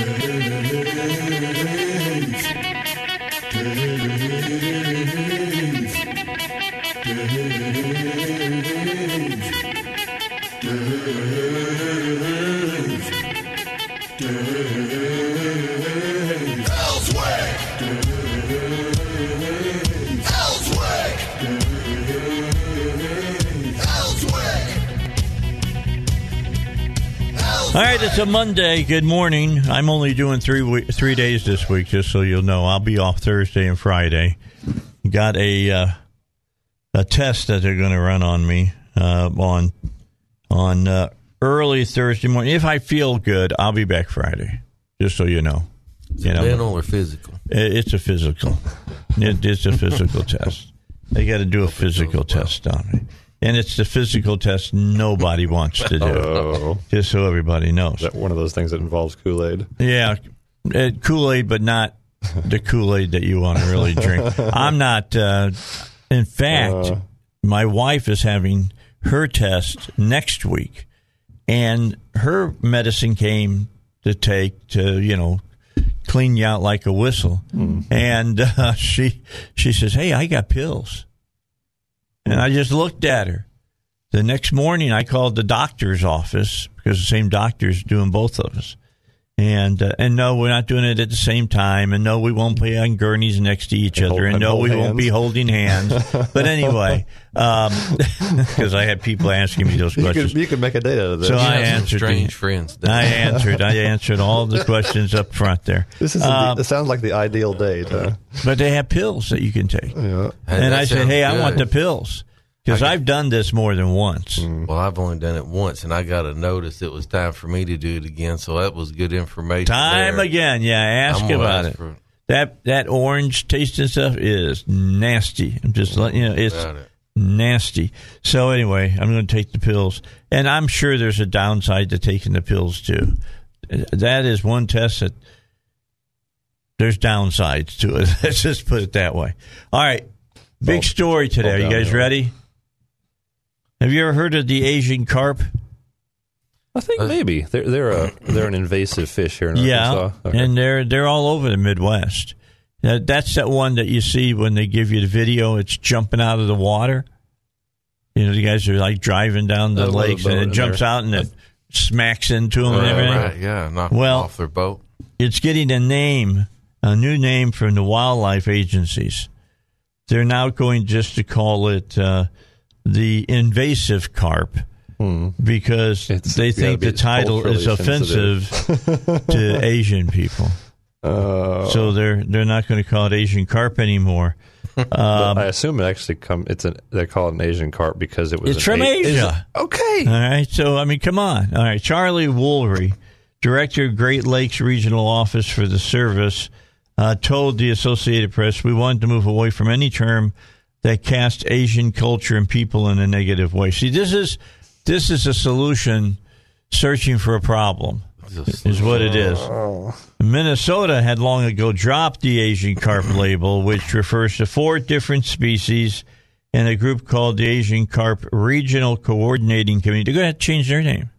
Yeah. All right, it's a Monday. Good morning. I'm only doing three we- three days this week, just so you'll know. I'll be off Thursday and Friday. Got a uh, a test that they're going to run on me uh, on on uh, early Thursday morning. If I feel good, I'll be back Friday. Just so you know. You know, Mental or physical? it- it's a physical. It, it's a physical test. They got to do a physical test on me, and it's the physical test nobody wants to do. Oh, Just so everybody knows. is that one of those things that involves Kool Aid? Yeah, uh, Kool Aid, but not the Kool Aid that you want to really drink. I'm not. Uh, in fact, my wife is having her test next week, and her medicine came to take to you know clean you out like a whistle, and uh, she she says, "Hey, I got pills," and I just looked at her. The next morning, I called the doctor's office because the same doctor's doing both of us. And uh, and no, we're not doing it at the same time. And no, we won't be on gurneys next to each And other. hold- And no, we hold won't be holding hands. but anyway, because I had people asking me those You questions. could, you could make a date out of this. So I have some answered. strange the- friends. I answered. I answered all the questions up front there. this is Um, this sounds like the ideal date. Huh? but they have pills that you can take. Yeah. And I said, "Hey, I want the the pills because I've done this more than once." Mm. Well, I've only done it once, and I got a notice it was time for me to do it again. So that was good information. Time there. again, yeah. Ask I'm about ask it. for- That that orange tasting stuff is nasty. I'm just letting you know it's it. nasty. So anyway, I'm going to take the pills, and I'm sure there's a downside to taking the pills too. That is one test that there's downsides to it. Let's just put it that way. All right, big all- story today. Are you guys downhill. ready? Have you ever heard of the Asian carp? I think maybe they're they're a they're an invasive fish here in Yeah, Arkansas. Okay. and they're they're all over the Midwest. That, that's that one that you see when they give you the video. It's jumping out of the water. You know, the guys are like driving down the with a lakes, and it jumps there. out and it smacks into them and everything. right, yeah, knock 'em Well- off their boat. It's getting a name, a new name from the wildlife agencies. They're now going just to call it uh, the invasive carp because It's they think be the title is offensive to Asian people. Uh, so they're they're not going to call it Asian carp anymore. but I assume it actually come. It's an they call it an Asian carp because it was It's an from A- Asia. Is it- okay. All right, so I mean, come on. All right, Charlie Woolery, director of Great Lakes Regional Office for the service, uh, told the Associated Press we wanted to move away from any term that cast Asian culture and people in a negative way. See, this is this is a solution searching for a problem. Is what it is. Minnesota had long ago dropped the Asian carp label, which refers to four different species and a group called the Asian Carp Regional Coordinating Committee. They're going to have to change their name.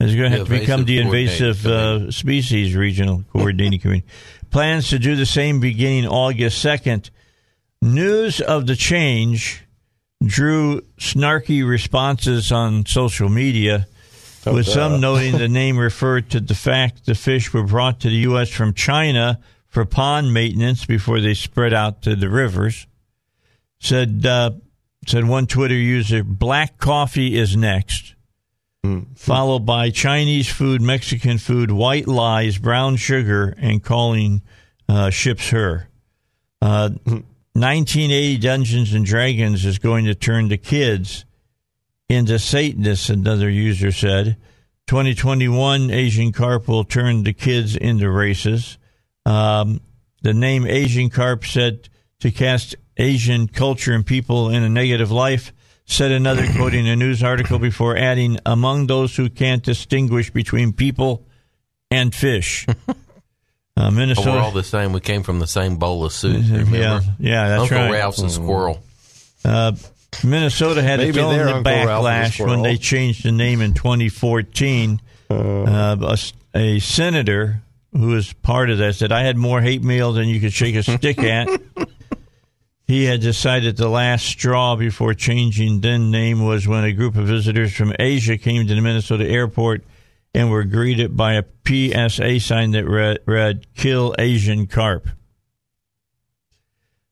It's going to have to become the Invasive Invasive uh, Species Regional Coordinating Committee. Plans to do the same beginning August 2nd. News of the change drew snarky responses on social media, with some noting the name referred to the fact the fish were brought to the U.S. from China for pond maintenance before they spread out to the rivers. Said uh, said one Twitter user, "Black coffee is next." Followed by Chinese food, Mexican food, white lies, brown sugar, and calling uh, ships her. Uh, 1980 Dungeons and Dragons is going to turn the kids into Satanists, another user said. 2021 Asian carp will turn the kids into races. Um, the name Asian carp said to cast Asian culture and people in a negative life, said another, quoting a news article before adding, among those who can't distinguish between people and fish. Uh, Oh, Minnesota. we're all the same. We came from the same bowl of soup. Remember? yeah, yeah, that's Uncle right. Ralph's a squirrel. Uh, Minnesota had its Maybe own their Uncle a backlash when they changed the name in 2014. Uh, a, s- a senator who was part of that said, I had more hate mail than you could shake a stick at. He had decided the last straw before changing then name was when a group of visitors from Asia came to the Minnesota airport and were greeted by a PSA sign that read, read Kill Asian Carp.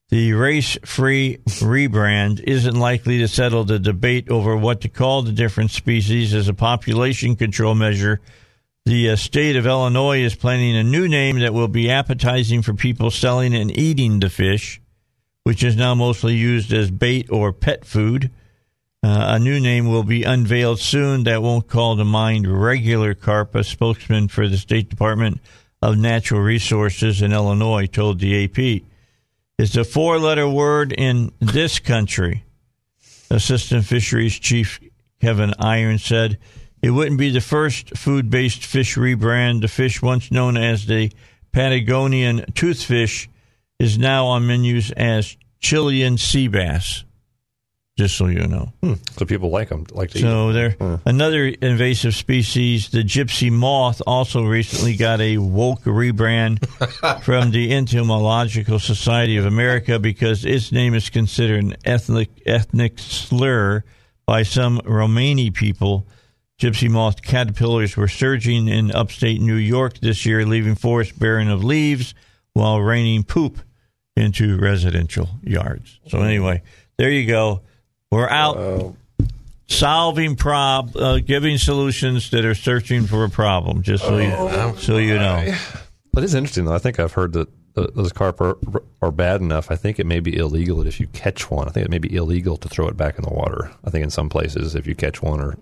The race free rebrand isn't likely to settle the debate over what to call the different species as a population control measure. The uh, state of Illinois is planning a new name that will be appetizing for people selling and eating the fish, which is now mostly used as bait or pet food. Uh, a new name will be unveiled soon that won't call to mind regular carp. A spokesman for the State Department of Natural Resources in Illinois told the AP. It's a four letter word in this country. Assistant Fisheries Chief Kevin Iron said it wouldn't be the first food based fish rebrand. The fish, once known as the Patagonian toothfish, is now on menus as Chilean sea bass. Just so you know. Hmm. So people like them, like to eat So 'em. there, hmm. another invasive species, the gypsy moth, also recently got a woke rebrand from the Entomological Society of America because its name is considered an ethnic ethnic slur by some Romani people. Gypsy moth caterpillars were surging in upstate New York this year, leaving forests barren of leaves while raining poop into residential yards. So anyway, there you go. We're out solving prob, uh, giving solutions that are searching for a problem. Just so you, so you know. But it's interesting though. I think I've heard that uh, those carp are, are bad enough. I think it may be illegal that if you catch one. I think it may be illegal to throw it back in the water. I think in some places, if you catch one or,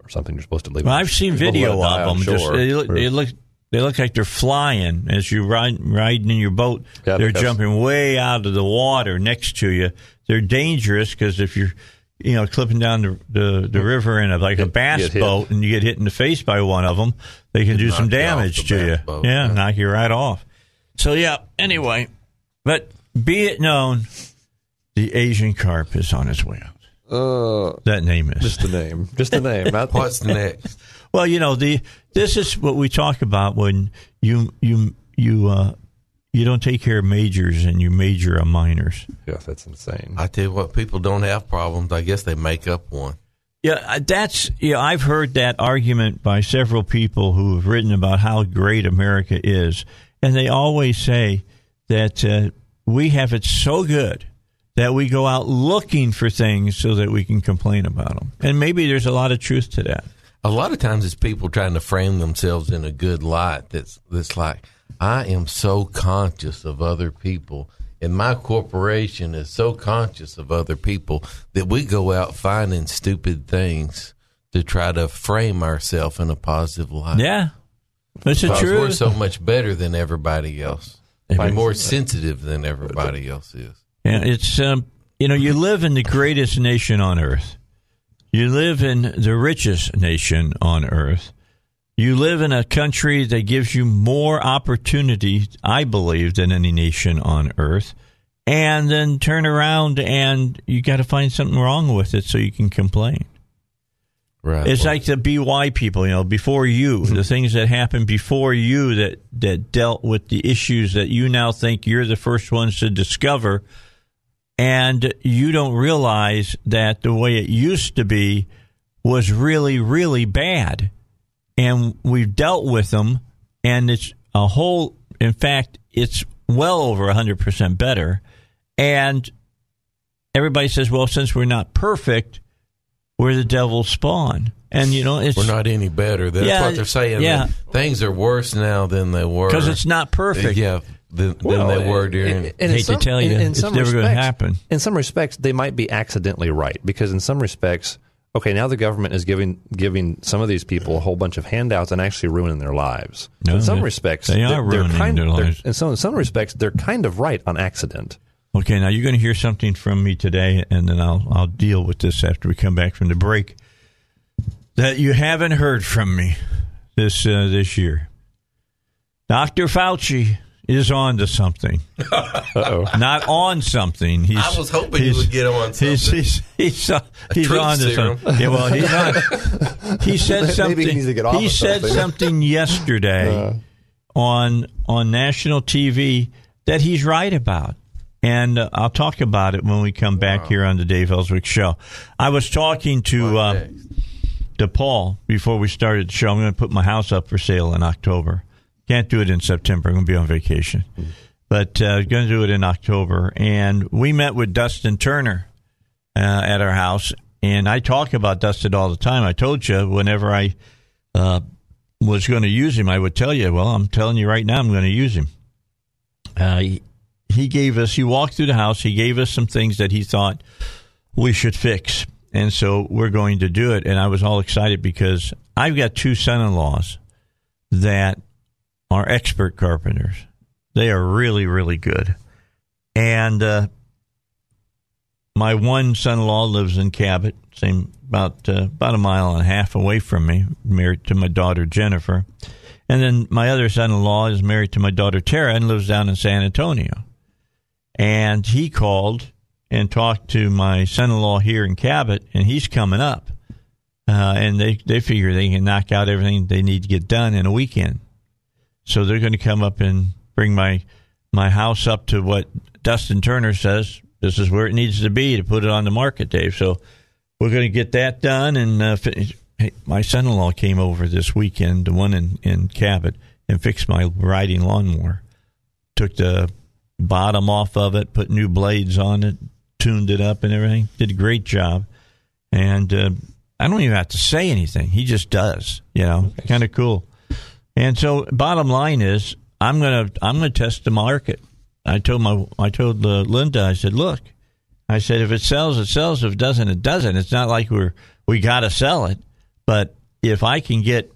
or something, you're supposed to leave. Well, it. I've seen video it of them. Just shore. they look, they look, like they're flying as you ride riding in your boat. They're jumping way out of the water next to you. They're dangerous because if you're you know clipping down the the, the river in a like a bass boat and you get hit in the face by one of them, they can do some knock you off damage to you. boat, yeah, yeah. knock you right off. So yeah. Anyway, but be it known, the Asian carp is on its way out. Uh, That name is. just the name, just the name. What's next? Well, you know the this is what we talk about when you you you uh, you don't take care of majors and you major on minors. yeah, that's insane. I tell you what, people don't have problems. I guess they make up one. Yeah, uh, that's yeah. I've heard that argument by several people who have written about how great America is, and they always say that uh, we have it so good that we go out looking for things so that we can complain about them. And maybe there's a lot of truth to that. A lot of times it's people trying to frame themselves in a good light. That's that's like I am so conscious of other people, and my corporation is so conscious of other people that we go out finding stupid things to try to frame ourselves in a positive light. Yeah, that's the because we're so much better than everybody else. We're more sensitive than everybody else is. Yeah, it's um, you know, you live in the greatest nation on earth. You live in the richest nation on earth. You live in a country that gives you more opportunity, I believe, than any nation on earth. And then turn around and you got to find something wrong with it so you can complain. Right. It's Well, like the BY people, you know, before you, the things that happened before you that that dealt with the issues that you now think you're the first ones to discover, and you don't realize that the way it used to be was really, really bad, and we've dealt with them, and it's a whole. In fact, it's well over hundred percent better, and everybody says, "Well, since we're not perfect." we're the devil's spawn. And you know, it's we're not any better. That's Yeah, what they're saying. yeah. Things are worse now than they were. because it's not perfect. Yeah, than, than they were and- during. and- and in Hate to tell you, in- in it's some never gonna respects- happen. In some respects, they might be accidentally right because in some respects, okay, now the government is giving giving some of these people a whole bunch of handouts and actually ruining their lives. No, in some respects, they are they're, they're ruining kind, their lives. In some in some respects, they're kind of right on accident. Okay, now you're going to hear something from me today, and then I'll I'll deal with this after we come back from the break. That you haven't heard from me this uh, this year. Doctor Fauci is on to something. Uh-oh. Not on something. He's, I was hoping he would get on He's something. he's he's, uh, he's on to serum. something. Yeah, well, he's on. He said something. Maybe he needs to get off he of said something. something yesterday on on national TV that he's right about. And uh, I'll talk about it when we come back here on the Dave Elswick show. I was talking to uh, to Paul before we started the show. I'm going to put my house up for sale in October. Can't do it in September. I'm going to be on vacation, but uh, going to do it in October. And we met with Dustin Turner uh, at our house, and I talk about Dustin all the time. I told you whenever I uh, was going to use him, I would tell you. Well, I'm telling you right now, I'm going to use him. Uh, he, he gave us. He walked through the house. He gave us some things that he thought we should fix. And so we're going to do it. And I was all excited because I've got two son in laws that are expert carpenters. They are really, really good. And uh, my one son in law lives in Cabot, same about uh, about a mile and a half away from me, married to my daughter Jennifer. And then my other son in law is married to my daughter Tara and lives down in San Antonio. And he called and talked to my son in law here in Cabot, and he's coming up. Uh, and they, they figure they can knock out everything they need to get done in a weekend. So they're going to come up and bring my my house up to what Dustin Turner says. This is where it needs to be to put it on the market, Dave. So we're going to get that done. And uh, hey, my son-in-law came over this weekend, the one in in Cabot, and fixed my riding lawnmower. Took the bottom off of it, put new blades on it, tuned it up, and everything. Did a great job. And uh, I don't even have to say anything. He just does. You know, kind of cool. And so, bottom line is, I'm gonna I'm gonna test the market. I told my I told uh, Linda. I said, look, I said if it sells, it sells. If it doesn't, it doesn't. It's not like we're we got to sell it. But if I can get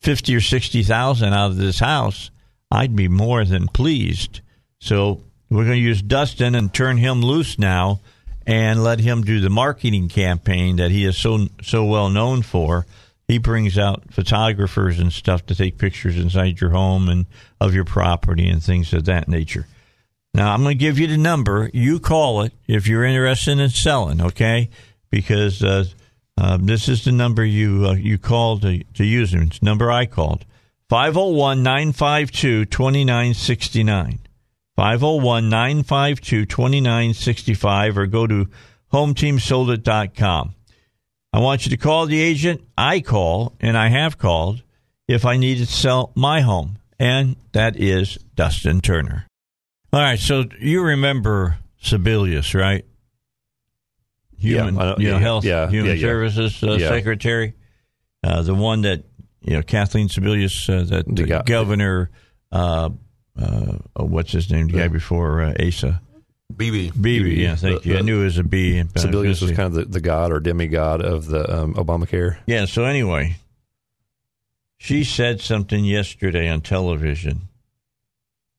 fifty or sixty thousand out of this house, I'd be more than pleased. So we're going to use Dustin and turn him loose now, and let him do the marketing campaign that he is so so well known for. He brings out photographers and stuff to take pictures inside your home and of your property and things of that nature. Now I'm going to give you the number. You call it if you're interested in selling, okay? Because uh, uh, this is the number you uh, you call to to use it. It's the number I called 501 952 2969. 501 952 2965 or go to hometeamsoldit.com. I want you to call the agent I call, and I have called, if I need to sell my home, and that is Dustin Turner. All right, so you remember Sebelius, right? Human, Yeah, you know, yeah, health, yeah, human services uh, secretary, uh, the one that you know, Kathleen Sebelius, uh, that The the governor, uh, uh, oh, what's his name? The guy before uh, Asa, Beebe. Beebe. Yeah, thank The- you. I knew it was a B. I was kind of the, the god or demigod of the um, Obamacare. Yeah, so anyway, she said something yesterday on television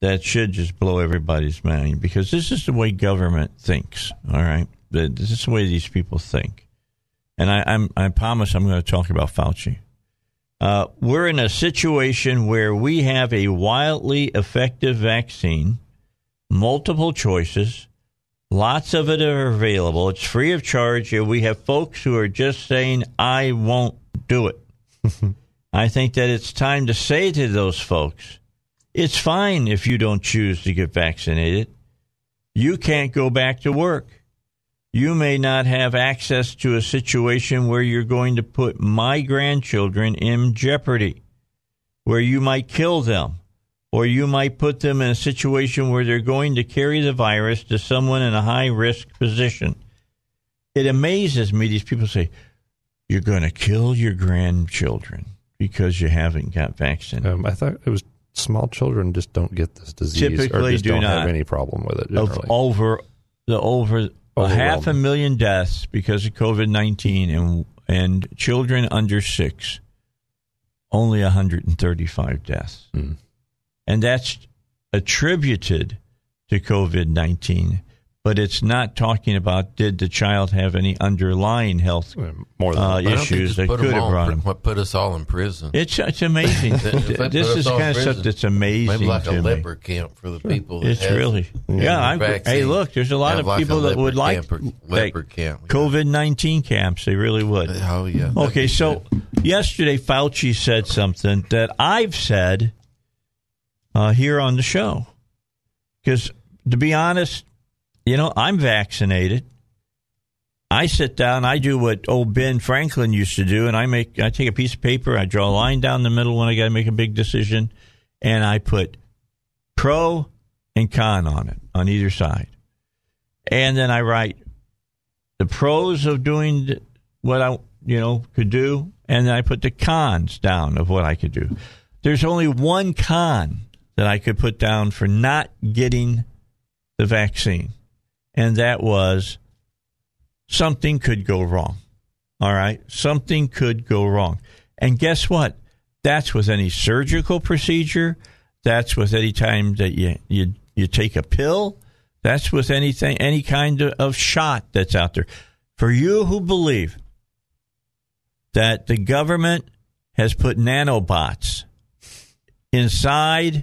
that should just blow everybody's mind because this is the way government thinks, all right? This is the way these people think. And I, I'm, I promise I'm going to talk about Fauci. Uh, we're in a situation where we have a wildly effective vaccine, multiple choices, Lots of it are available. It's free of charge. And we have folks who are just saying, I won't do it. I think that it's time to say to those folks, it's fine if you don't choose to get vaccinated. You can't go back to work. You may not have access to a situation where you're going to put my grandchildren in jeopardy, where you might kill them or you might put them in a situation where they're going to carry the virus to someone in a high risk position. It amazes me these people say, You're going to kill your grandchildren because you haven't got vaccinated. Um, I thought it was small children just don't get this disease or Typically just do don't not. have any problem with it. of Generally. over the over a half a million deaths because of COVID nineteen, and and children under six, only 135 deaths. And that's attributed to COVID 19, but it's not talking about did the child have any underlying health More than uh, I don't think issues that could have brought them. What put us all in prison? It's it's amazing. If they put this is kind of stuff that's amazing Maybe like to a leper camp for the people. It's has really yeah. I, hey, look, there's a lot of like people that would like camp leper camp. COVID nineteen camps. They really would. Oh yeah. Okay, so yesterday Fauci said something that I've said uh, here on the show. Because to be honest, you know, I'm vaccinated. I sit down, I do what old Ben Franklin used to do, and I make I take a piece of paper, I draw a line down the middle when I got to make a big decision, and I put pro and con on it on either side, and then I write the pros of doing what I you know could do, and then I put the cons down of what I could do. There's only one con that I could put down for not getting the vaccine, and that was something could go wrong. All right, something could go wrong, and guess what? That's with any surgical procedure. That's with any time that you you you take a pill. That's with anything, any kind of, shot that's out there. For you who believe that the government has put nanobots inside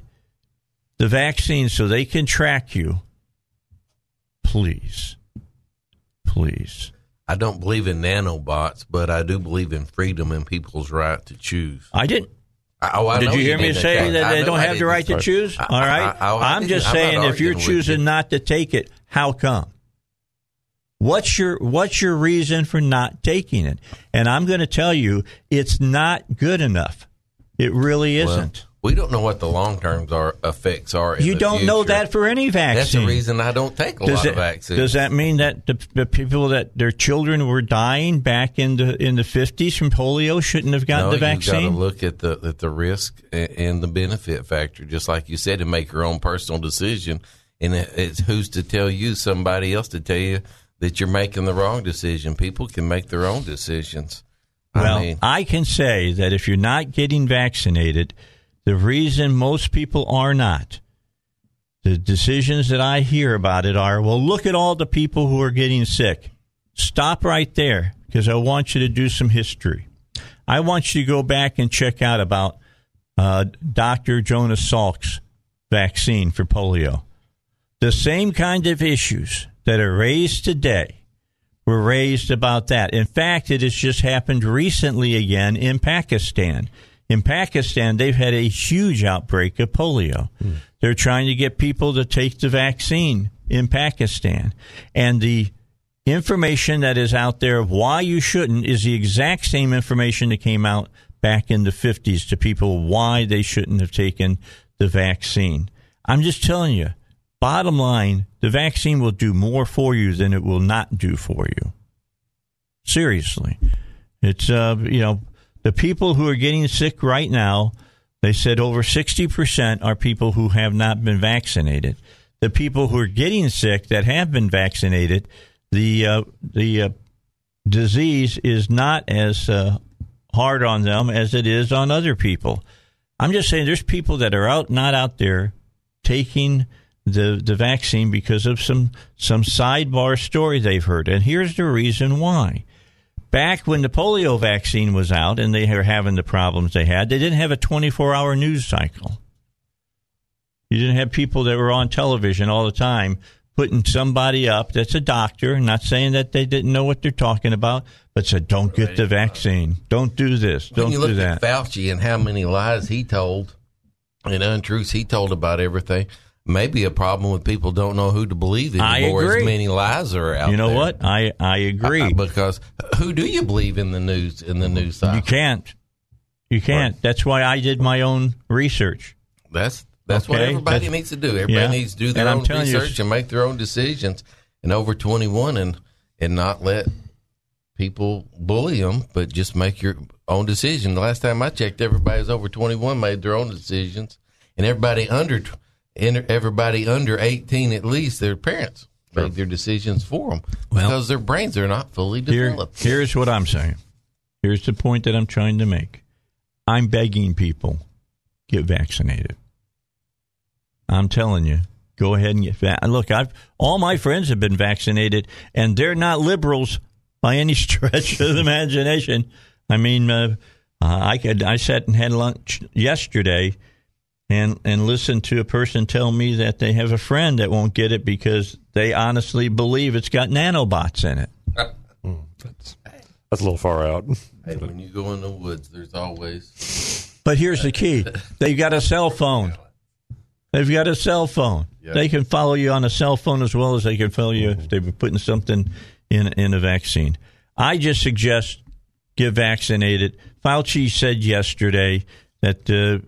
the vaccine so they can track you, please, please. I don't believe in nanobots, but I do believe in freedom and people's right to choose. I didn't. Oh, I Did you hear me didn't. say I that they don't have the right to choose? All right. I- I'm just saying if you're choosing you. not to take it, how come? What's your what's your reason for not taking it? And I'm going to tell you it's not good enough. It really isn't. We don't know what the long term are effects are. you don't know that for any vaccine. That's the reason I don't take a does lot that, of vaccines. Does that mean that the, the people that their children were dying back in the in the 50s from polio shouldn't have gotten no, the vaccine? You've got to look at the at the risk and the benefit factor, just like you said, and make your own personal decision. And it's who's to tell you, somebody else to tell you that you're making the wrong decision. People can make their own decisions. Well, I mean, I can say that if you're not getting vaccinated, the reason most people are not, the decisions that I hear about it are, well, look at all the people who are getting sick. Stop right there because I want you to do some history. I want you to go back and check out about uh, Dr. Jonas Salk's vaccine for polio. The same kind of issues that are raised today were raised about that. In fact, it has just happened recently again in Pakistan. In Pakistan, they've had a huge outbreak of polio. They're trying to get people to take the vaccine in Pakistan. And the information that is out there of why you shouldn't is the exact same information that came out back in the 50s to people why they shouldn't have taken the vaccine. I'm just telling you, bottom line, the vaccine will do more for you than it will not do for you. Seriously. It's, uh, you know, the people who are getting sick right now, they said over 60% are people who have not been vaccinated. The people who are getting sick that have been vaccinated, the, uh, the uh, disease is not as uh, hard on them as it is on other people. I'm just saying there's people that are out, not out there taking the the vaccine because of some some sidebar story they've heard. And here's the reason why. Back when the polio vaccine was out and they were having the problems they had, they didn't have a 24 hour news cycle. You didn't have people that were on television all the time putting somebody up that's a doctor, not saying that they didn't know what they're talking about, but said, don't get the vaccine. Don't do this. when Don't you look do that. at Fauci and how many lies he told and untruths he told about everything, maybe a problem with people don't know who to believe I anymore. agree. As many lies are out you know there. what? I, I agree. Uh, because who do you believe in the news in the news side? You can't. You can't. That's why I did my own research. That's that's what everybody that's- needs to do. Everybody yeah. needs to do their And own telling you- research and make their own decisions. And over twenty one, and and not let people bully them, but just make your own decision. The last time I checked, everybody was over twenty one made their own decisions, and everybody under everybody under eighteen at least their parents make their decisions for them Well- because their brains are not fully Here, developed. here's what I'm saying. Here's the point that I'm trying to make. I'm begging people get vaccinated. I'm telling you, go ahead and get vaccinated. Look, I've all my friends have been vaccinated, and they're not liberals by any stretch of the imagination. I mean, uh, I could I sat and had lunch yesterday, and and listened to a person tell me that they have a friend that won't get it because they honestly believe it's got nanobots in it. That's, that's a little far out. Hey, when you go in the woods, there's always But here's the key: they've got a cell phone. They've got a cell phone. Yeah. They can follow you on a cell phone as well as they can follow you if they've been putting something in in a vaccine. I just suggest get vaccinated. Fauci said yesterday that uh,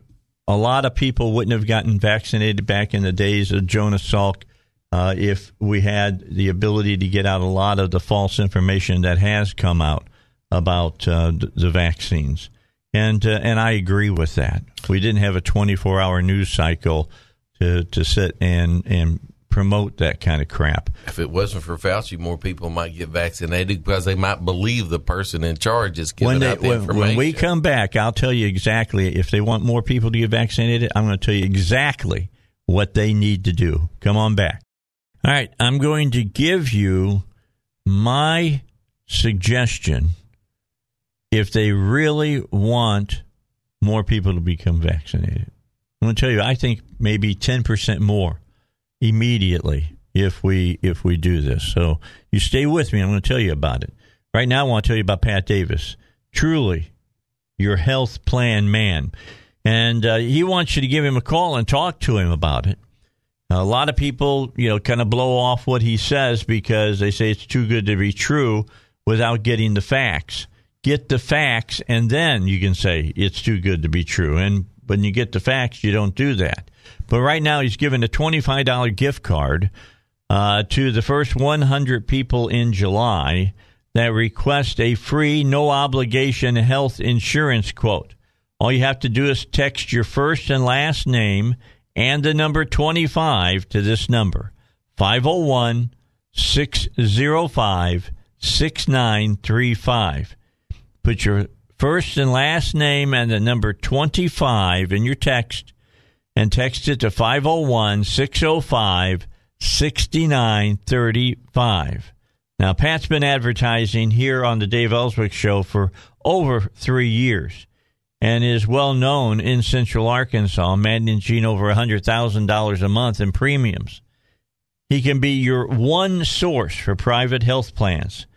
a lot of people wouldn't have gotten vaccinated back in the days of Jonas Salk uh, if we had the ability to get out a lot of the false information that has come out about uh, the, vaccines. And uh, and I agree with that. We didn't have a 24 hour news cycle to to sit and and promote that kind of crap. if it wasn't for Fauci, more people might get vaccinated because they might believe the person in charge is giving when, they, out the when, information. when we come back, I'll tell you exactly if they want more people to get vaccinated. I'm going to tell you exactly what they need to do. Come on back. All right, I'm going to give you my suggestion if they really want more people to become vaccinated. I'm going to tell you, I think maybe 10% more immediately if we if we do this. So you stay with me. I'm going to tell you about it. Right now, I want to tell you about Pat Davis. Truly, your health plan man, and uh, he wants you to give him a call and talk to him about it. A lot of people, you know, kind of blow off what he says because they say it's too good to be true without getting the facts. Get the facts, and then you can say it's too good to be true. And when you get the facts, you don't do that. But right now, he's given a $25 gift card uh, to the first 100 people in July that request a free, no obligation health insurance quote. All you have to do is text your first and last name and the number 25 to this number 501 605 6935. Put your first and last name and the number 25 in your text and text it to 501 605 6935. Now, Pat's been advertising here on the Dave Elswick Show for over three years and is well known in Central Arkansas, managing over $100,000 a month in premiums. He can be your one source for private health plans,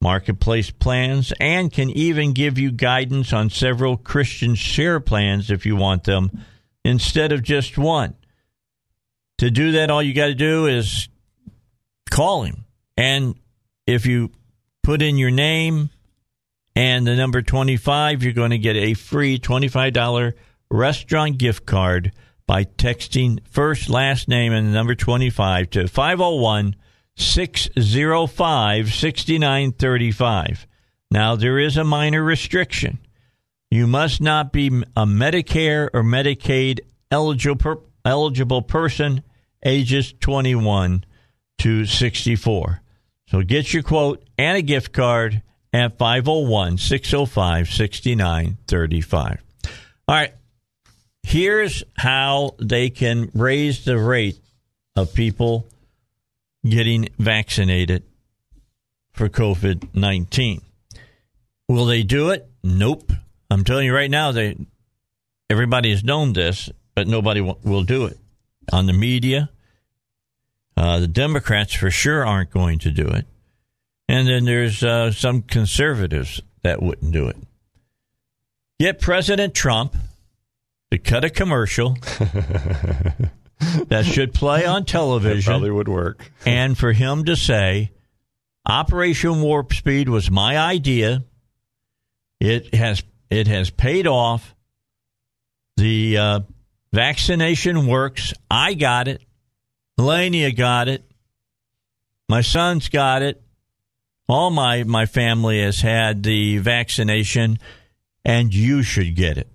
marketplace plans, and can even give you guidance on several Christian share plans if you want them instead of just one. To do that, all you got to do is call him. And if you put in your name and the number 25, you're going to get a free $25 restaurant gift card by texting first, last name, and the number 25 to 501 605 6935. Now, there is a minor restriction. You must not be a Medicare or Medicaid eligible, eligible person ages 21 to 64. So get your quote and a gift card at 501 605 6935. All right. Here's how they can raise the rate of people getting vaccinated for COVID 19. Will they do it? Nope. I'm telling you right now, they everybody has known this, but nobody will, will do it. On the media, uh, the Democrats for sure aren't going to do it. And then there's uh, some conservatives that wouldn't do it. Get President Trump to cut a commercial that should play on That television probably would work. and for him to say, Operation Warp Speed was my idea. It has it has paid off. The uh, vaccination works. I got it. Melania got it. My son's got it. All my my family has had the vaccination, and you should get it.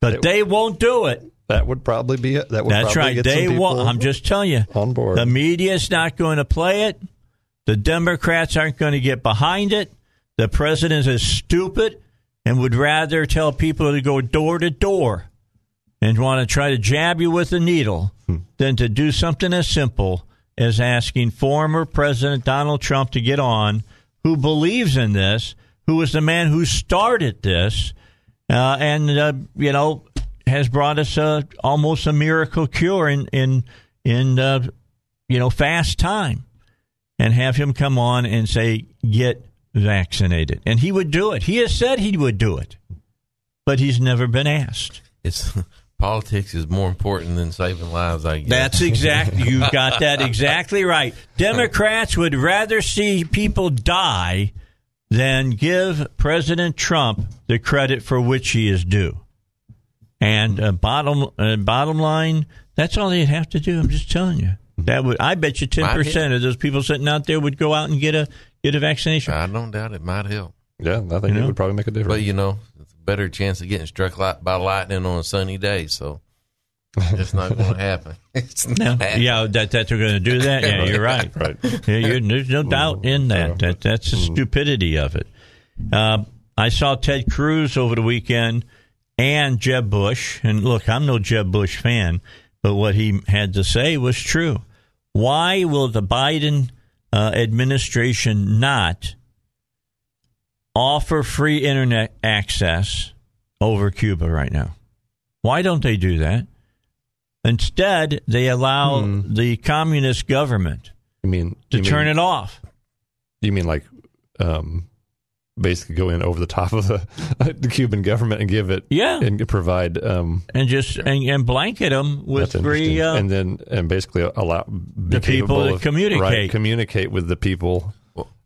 But It- they won't do it. That would probably be it. That would That's right. They won't. I'm just telling you. on board. The media's not going to play it. The Democrats aren't going to get behind it. the president is stupid and would rather tell people to go door to door and want to try to jab you with a needle than to do something as simple as asking former President Donald Trump to get on, who believes in this, who was the man who started this, uh, and uh, you know has brought us uh, almost a miracle cure in in in uh, you know fast time, and have him come on and say get vaccinated, and he would do it. He has said he would do it, but he's never been asked. It's politics is more important than saving lives. I guess That's exactly you got that exactly right. Democrats would rather see people die than give President Trump the credit for which he is due. And uh, bottom uh, bottom line, that's all they'd have to do. I'm just telling you. That would I bet you ten percent of those people sitting out there would go out and get a get a vaccination. I don't doubt it might help. Yeah, I think You know? it would probably make a difference. But you know, it's a better chance of getting struck light by lightning on a sunny day. So it's not going to happen. It's not No, happening. yeah, that that they're going to do that. Yeah, you're right. Right. Yeah, you're, there's no doubt in that. That that's the stupidity of it. Uh, I saw Ted Cruz over the weekend and Jeb Bush, and look, I'm no Jeb Bush fan, but what he had to say was true. Why will the Biden uh, administration not offer free internet access over Cuba right now? Why don't they do that? Instead, they allow the communist government You mean to turn mean, it off. You mean like um, basically go in over the top of the, the Cuban government and give it Yeah. and provide um, and just and, and blanket them with free. Uh, and then and basically allow The people to of- communicate. right, communicate with the people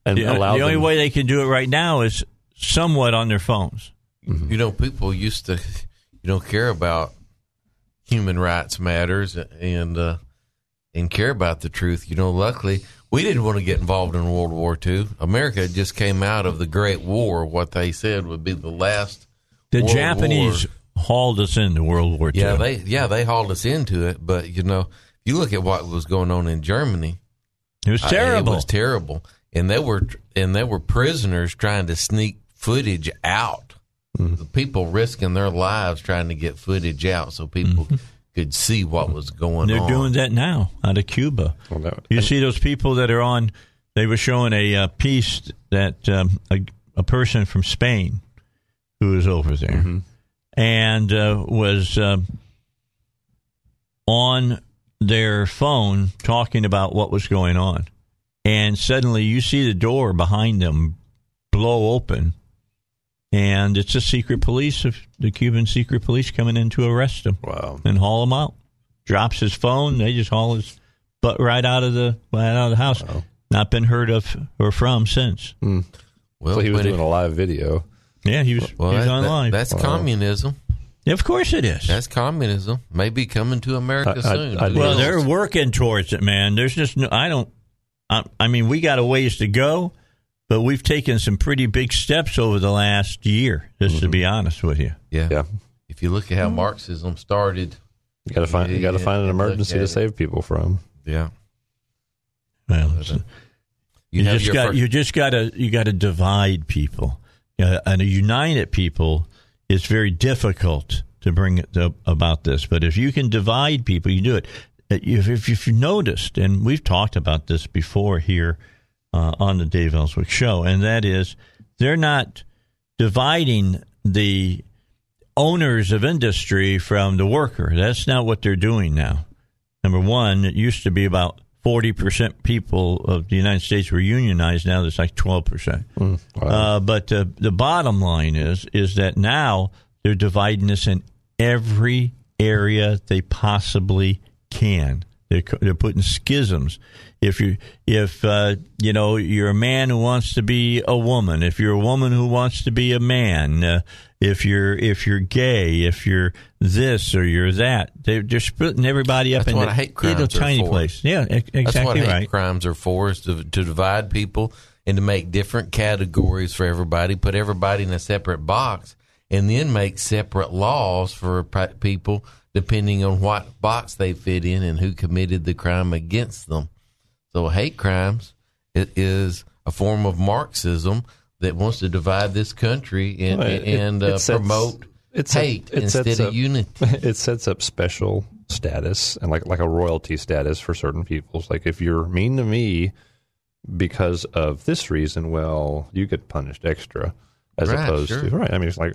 and the, allow the only way they can do it right now is somewhat on their phones. You know, people used to, you know, care about human rights matters and uh, and care about the truth. You know, luckily we didn't want to get involved in World War II. America just came out of the Great War, what they said would be the last. The World Japanese War. hauled us into World War II. Yeah, they yeah they hauled us into it, but you know, you look at what was going on in Germany. it was uh, terrible. It was terrible, and they were and they were prisoners trying to sneak footage out. The people risking their lives trying to get footage out so people could see what was going on. They're doing that now out of Cuba. Well, that- You see those people that are on. They were showing a uh, piece that um, a, a person from Spain who was over there and uh, was um on their phone talking about what was going on, and suddenly you see the door behind them blow open, and it's the secret police of the Cuban secret police coming in to arrest him wow. and haul him out. Drops his phone. They just haul his butt right out of the right out of the house. Not been heard of or from since. Hmm. well, So he was but it- doing a live video. Yeah, he was. well, he was that- on that- live. that's communism. Yeah, of course it is. That's communism. Maybe coming to America I- I- soon. I- Who well, they're working towards it, man. There's just no. I don't. I, I mean, we got a ways to go, but we've taken some pretty big steps over the last year. Just to be honest with you. yeah. Yeah. If you look at how Marxism started, You got to find you got to find an emergency to save people from. yeah, Well, so- you, you just got first- you just got to you got to divide people, uh, and a united people is very difficult to bring it to, about this. But if you can divide people, you do it. Uh, If, if you've noticed, and we've talked about this before here uh, on the Dave Elswick show, and that is they're not dividing the owners of industry from the worker. That's not what they're doing now. Number one, it used to be about 40% people of the United States were unionized. Now it's like 12%. Uh, but uh, the bottom line is, is that now they're dividing us in every area they possibly can. They're, they're putting schisms. If you if uh, you know you're a man who wants to be a woman, if you're a woman who wants to be a man, uh, if you're if you're gay, if you're this or you're that, they're, they're splitting everybody up That's into hate little tiny for. place. Yeah, exactly That's what hate crimes are for, is to, to divide people and to make different categories for everybody, put everybody in a separate box, and then make separate laws for people depending on what box they fit in and who committed the crime against them. So hate crimes it is a form of Marxism that wants to divide this country and, Well, it- and it uh, sets- promote it set- hate it instead sets of up- unity. it sets up special status and like like a royalty status for certain peoples. Like if you're mean to me because of this reason, well, you get punished extra as Right, opposed sure. to right. I mean, it's like.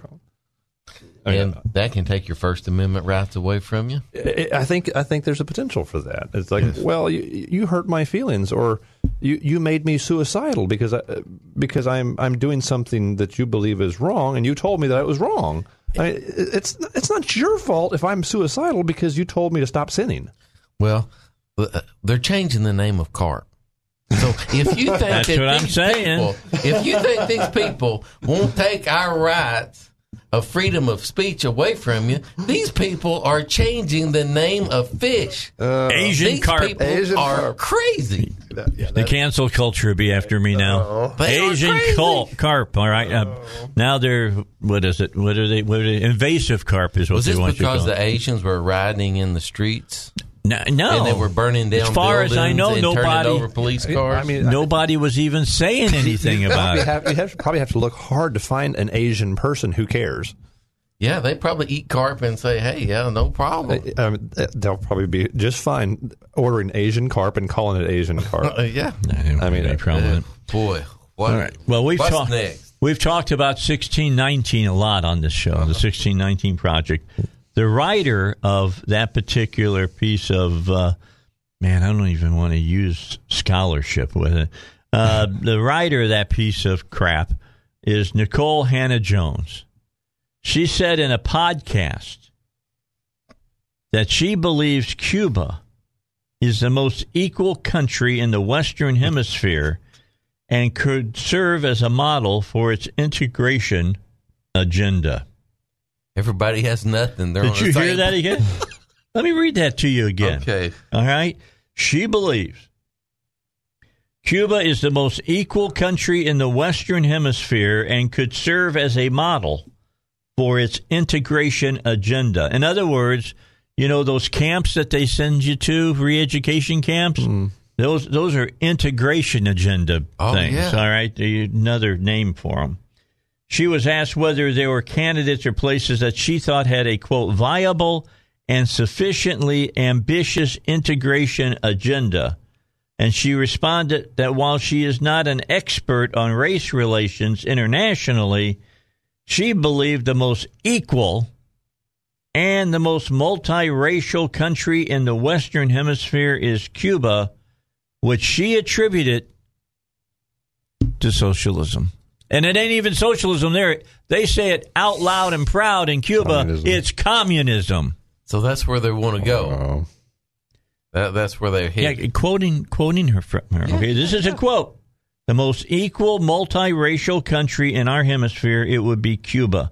I, mean, and that can take your First Amendment rights away from you. I I think I think there's a potential for that. It's like, well, you, you hurt my feelings, or you, you made me suicidal because I, because I'm I'm doing something that you believe is wrong, and you told me that it was wrong. I mean, it's it's not your fault if I'm suicidal because you told me to stop sinning. Well, uh, they're changing the name of CARP. So if you think That's that what I'm these saying. people, if you think these people won't take our rights of freedom of speech away from you, these people are changing the name of fish. Asian these carp. people Asian are carp. crazy. The cancel culture be after me now. They are Asian crazy. carp, carp. All right. Uh, now they're what is it? What are they? What are they? Invasive carp is what Was they this want you to because call the. Asians were riding in the streets No, no. and they were burning down As far as I buildings know, and nobody. turning over police cars? I mean, Nobody was even saying anything about you it. have, you have probably have to look hard to find an Asian person who cares. yeah, they probably eat carp and say, "Hey, yeah, no problem." Um, they'll probably be just fine ordering Asian carp and calling it Asian carp. Uh, yeah. I mean, no problem Uh, boy, what? All right. Well, we've talked. next? We've talked about 1619 a lot on this show, the 1619 project. The writer of that particular piece of, uh, man, I don't even want to use scholarship with it. Uh, the writer of that piece of crap is Nikole Hannah-Jones. She said in a podcast that she believes Cuba is the most equal country in the Western Hemisphere and could serve as a model for its integration agenda. Everybody has nothing. They're Did the you hear that again? Let me read that to you again. Okay. All right. She believes Cuba is the most equal country in the Western Hemisphere and could serve as a model for its integration agenda. In other words, you know those camps that they send you to, re-education camps. Hmm. Those those are integration agenda Oh, things. yeah. All right, another name for them. She was asked whether there were candidates or places that she thought had a quote viable and sufficiently ambitious integration agenda. And she responded that while she is not an expert on race relations internationally, she believed the most equal and the most multiracial country in the Western Hemisphere is Cuba, which she attributed to socialism. And it ain't even socialism there. They say it out loud and proud in Cuba. Communism. It's communism. So that's where they want to go. That, that's where they're Yeah, quoting quoting her from her. Okay, this is a quote. The most equal multiracial country in our hemisphere, it would be Cuba.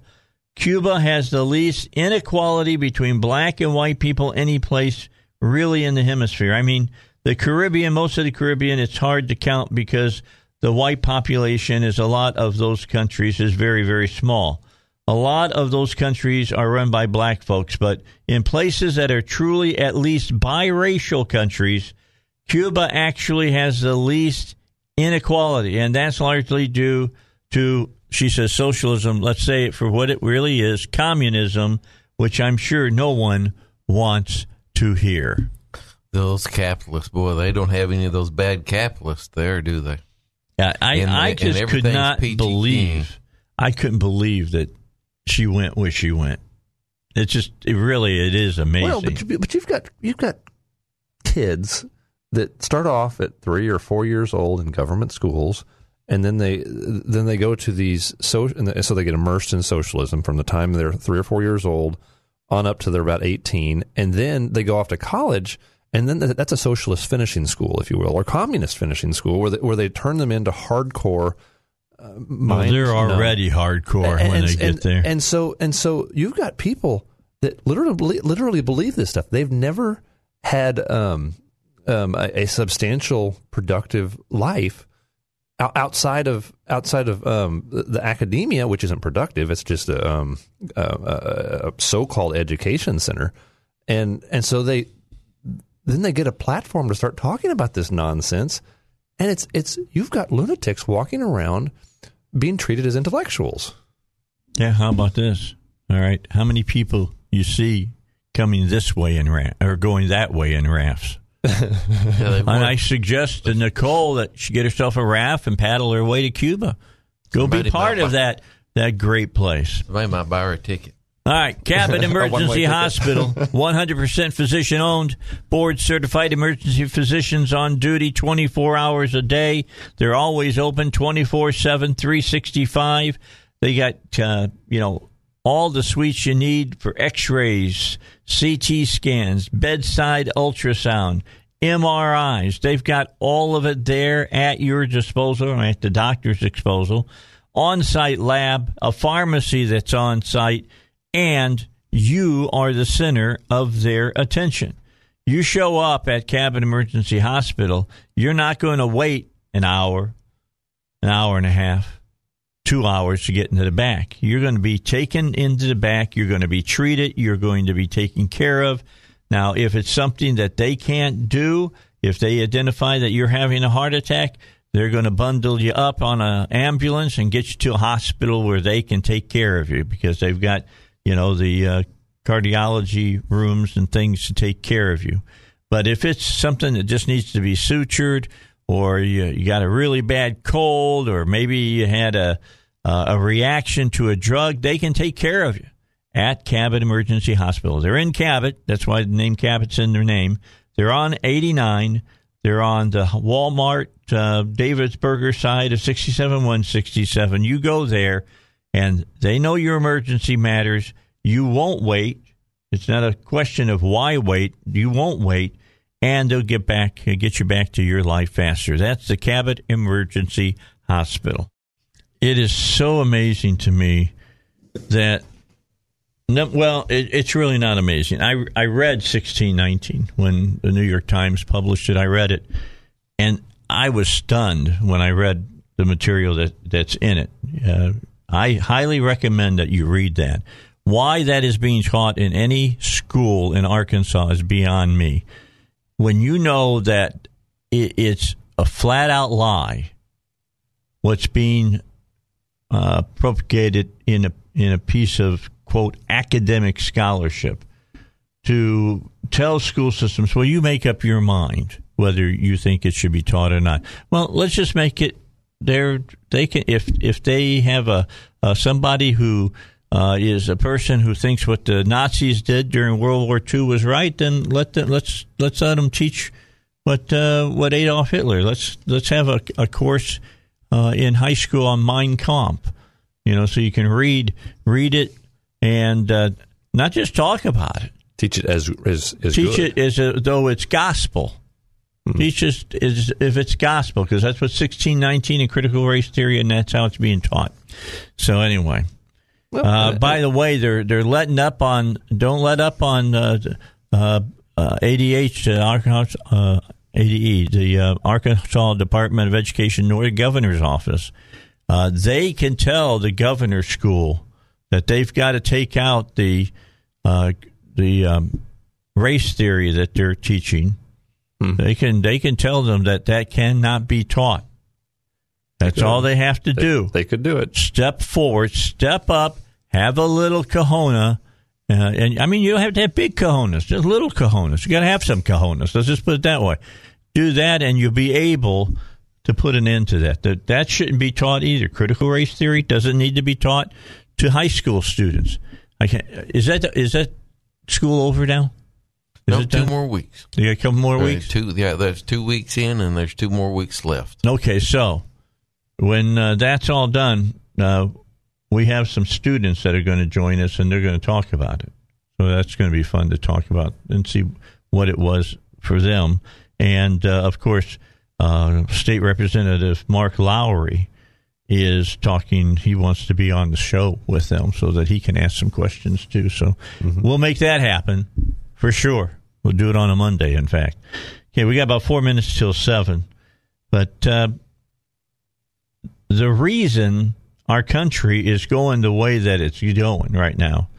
Cuba has the least inequality between black and white people any place really in the hemisphere. I mean, the Caribbean, most of the Caribbean, it's hard to count because the white population is a lot of those countries is very, very small. A lot of those countries are run by black folks, but in places that are truly at least biracial countries, Cuba actually has the least inequality, and that's largely due to, she says, socialism. Let's say it for what it really is communism, which I'm sure no one wants to hear. Those capitalists, boy, they don't have any of those bad capitalists there, do they? Yeah, I, And- I just could not peachy believe, I couldn't believe that she went where she went. It's just, it really, it is amazing. Well, but, you, but you've got you've got kids that start off at three or four years old in government schools, and then they then they go to these so and so they get immersed in socialism from the time they're three or four years old on up to they're about eighteen, and then they go off to college. And then th- that's a socialist finishing school, if you will, or communist finishing school, where they, where they turn them into hardcore. Uh, Well, they're already hardcore when they get and, there. And so and so you've got people that literally literally believe this stuff. They've never had um, um, a, a substantial productive life outside of outside of um, the, academia, which isn't productive. It's just a, um, a, a, a so-called education center, and and so they then they get a platform to start talking about this nonsense, and it's it's you've got lunatics walking around being treated as intellectuals. Yeah, how about this? All right, how many people you see coming this way in raft or going that way in rafts? Yeah, And I suggest to Nicole that she get herself a raft and paddle her way to Cuba. Go Somebody be part of buy- that that great place. Somebody might buy her a ticket. All right, Cabot Emergency. Hospital, 100% physician owned, board certified emergency physicians on duty 24 hours a day. They're always open 24 7, 365. They got, uh, you know, all the suites you need for x rays, CT scans, bedside ultrasound, MRIs. They've got all of it there at your disposal, or at the doctor's disposal. On site lab, a pharmacy that's on site, and you are the center of their attention. You show up at Cabot Emergency Hospital, you're not going to wait an hour, an hour and a half, two hours to get into the back. You're going to be taken into the back. You're going to be treated. You're going to be taken care of. Now, if it's something that they can't do, if they identify that you're having a heart attack, they're going to bundle you up on an ambulance and get you to a hospital where they can take care of you because they've got, you know, the uh, cardiology rooms and things to take care of you. But if it's something that just needs to be sutured, or you, you got a really bad cold, or maybe you had a uh, a reaction to a drug, they can take care of you at Cabot Emergency Hospital. They're in Cabot. That's why the name Cabot's in their name. They're on 89. They're on the Walmart uh, David's Burger side of 67167. You go there, and they know your emergency matters. You won't wait. It's not a question of why wait. You won't wait, and they'll get back, get you back to your life faster. That's the Cabot Emergency Hospital. It is so amazing to me that no, well, it, it's really not amazing. I I read sixteen nineteen when the New York Times published it. I read it, and I was stunned when I read the material that that's in it. Uh, I highly recommend that you read that. Why that is being taught in any school in Arkansas is beyond me. When you know that it, it's a flat out lie, what's being uh, propagated in a in a piece of quote academic scholarship to tell school systems, well, you make up your mind whether you think it should be taught or not. Well, let's just make it there. They can if if they have a, a somebody who uh, is a person who thinks what the Nazis did during World War II was right, then let them let's let's let them teach what uh, what Adolf Hitler. Let's let's have a, a course uh, in high school on Mein Kampf. You know, so you can read read it and uh, not just talk about it. Teach it as as, as Teach good. it as a, though it's gospel. Us as if it's gospel because that's what sixteen nineteen in critical race theory, and that's how it's being taught. So anyway, uh, by the way, they're they're letting up on don't let up on uh, uh, uh, ADH uh, Arkansas uh, ADE the uh, Arkansas Department of Education nor the governor's office. Uh, they can tell the governor's school that they've got to take out the uh, the um, race theory that they're teaching. They can they can tell them that that cannot be taught. That's all they have to do They could do it. step forward, step up, have a little kahuna. Uh, and I mean, you don't have to have big cojones, just little cojones. You got to have some cojones. Let's just put it that way. Do that, and you'll be able to put an end to that. That that shouldn't be taught either. Critical race theory doesn't need to be taught to high school students. I can't, Is that is that school over now? Is No, two done? more weeks. You got a couple more weeks. Two, yeah, there's two weeks in, and there's two more weeks left. Okay, so when uh, that's all done, uh, we have some students that are going to join us, and they're going to talk about it. So that's going to be fun to talk about and see what it was for them. And uh, of course, uh, State Representative Mark Lowery is talking. He wants to be on the show with them so that he can ask some questions too. So we'll make that happen for sure. We'll do it on a Monday, in fact. Okay, we got about four minutes till seven. But uh, the reason our country is going the way that it's going right now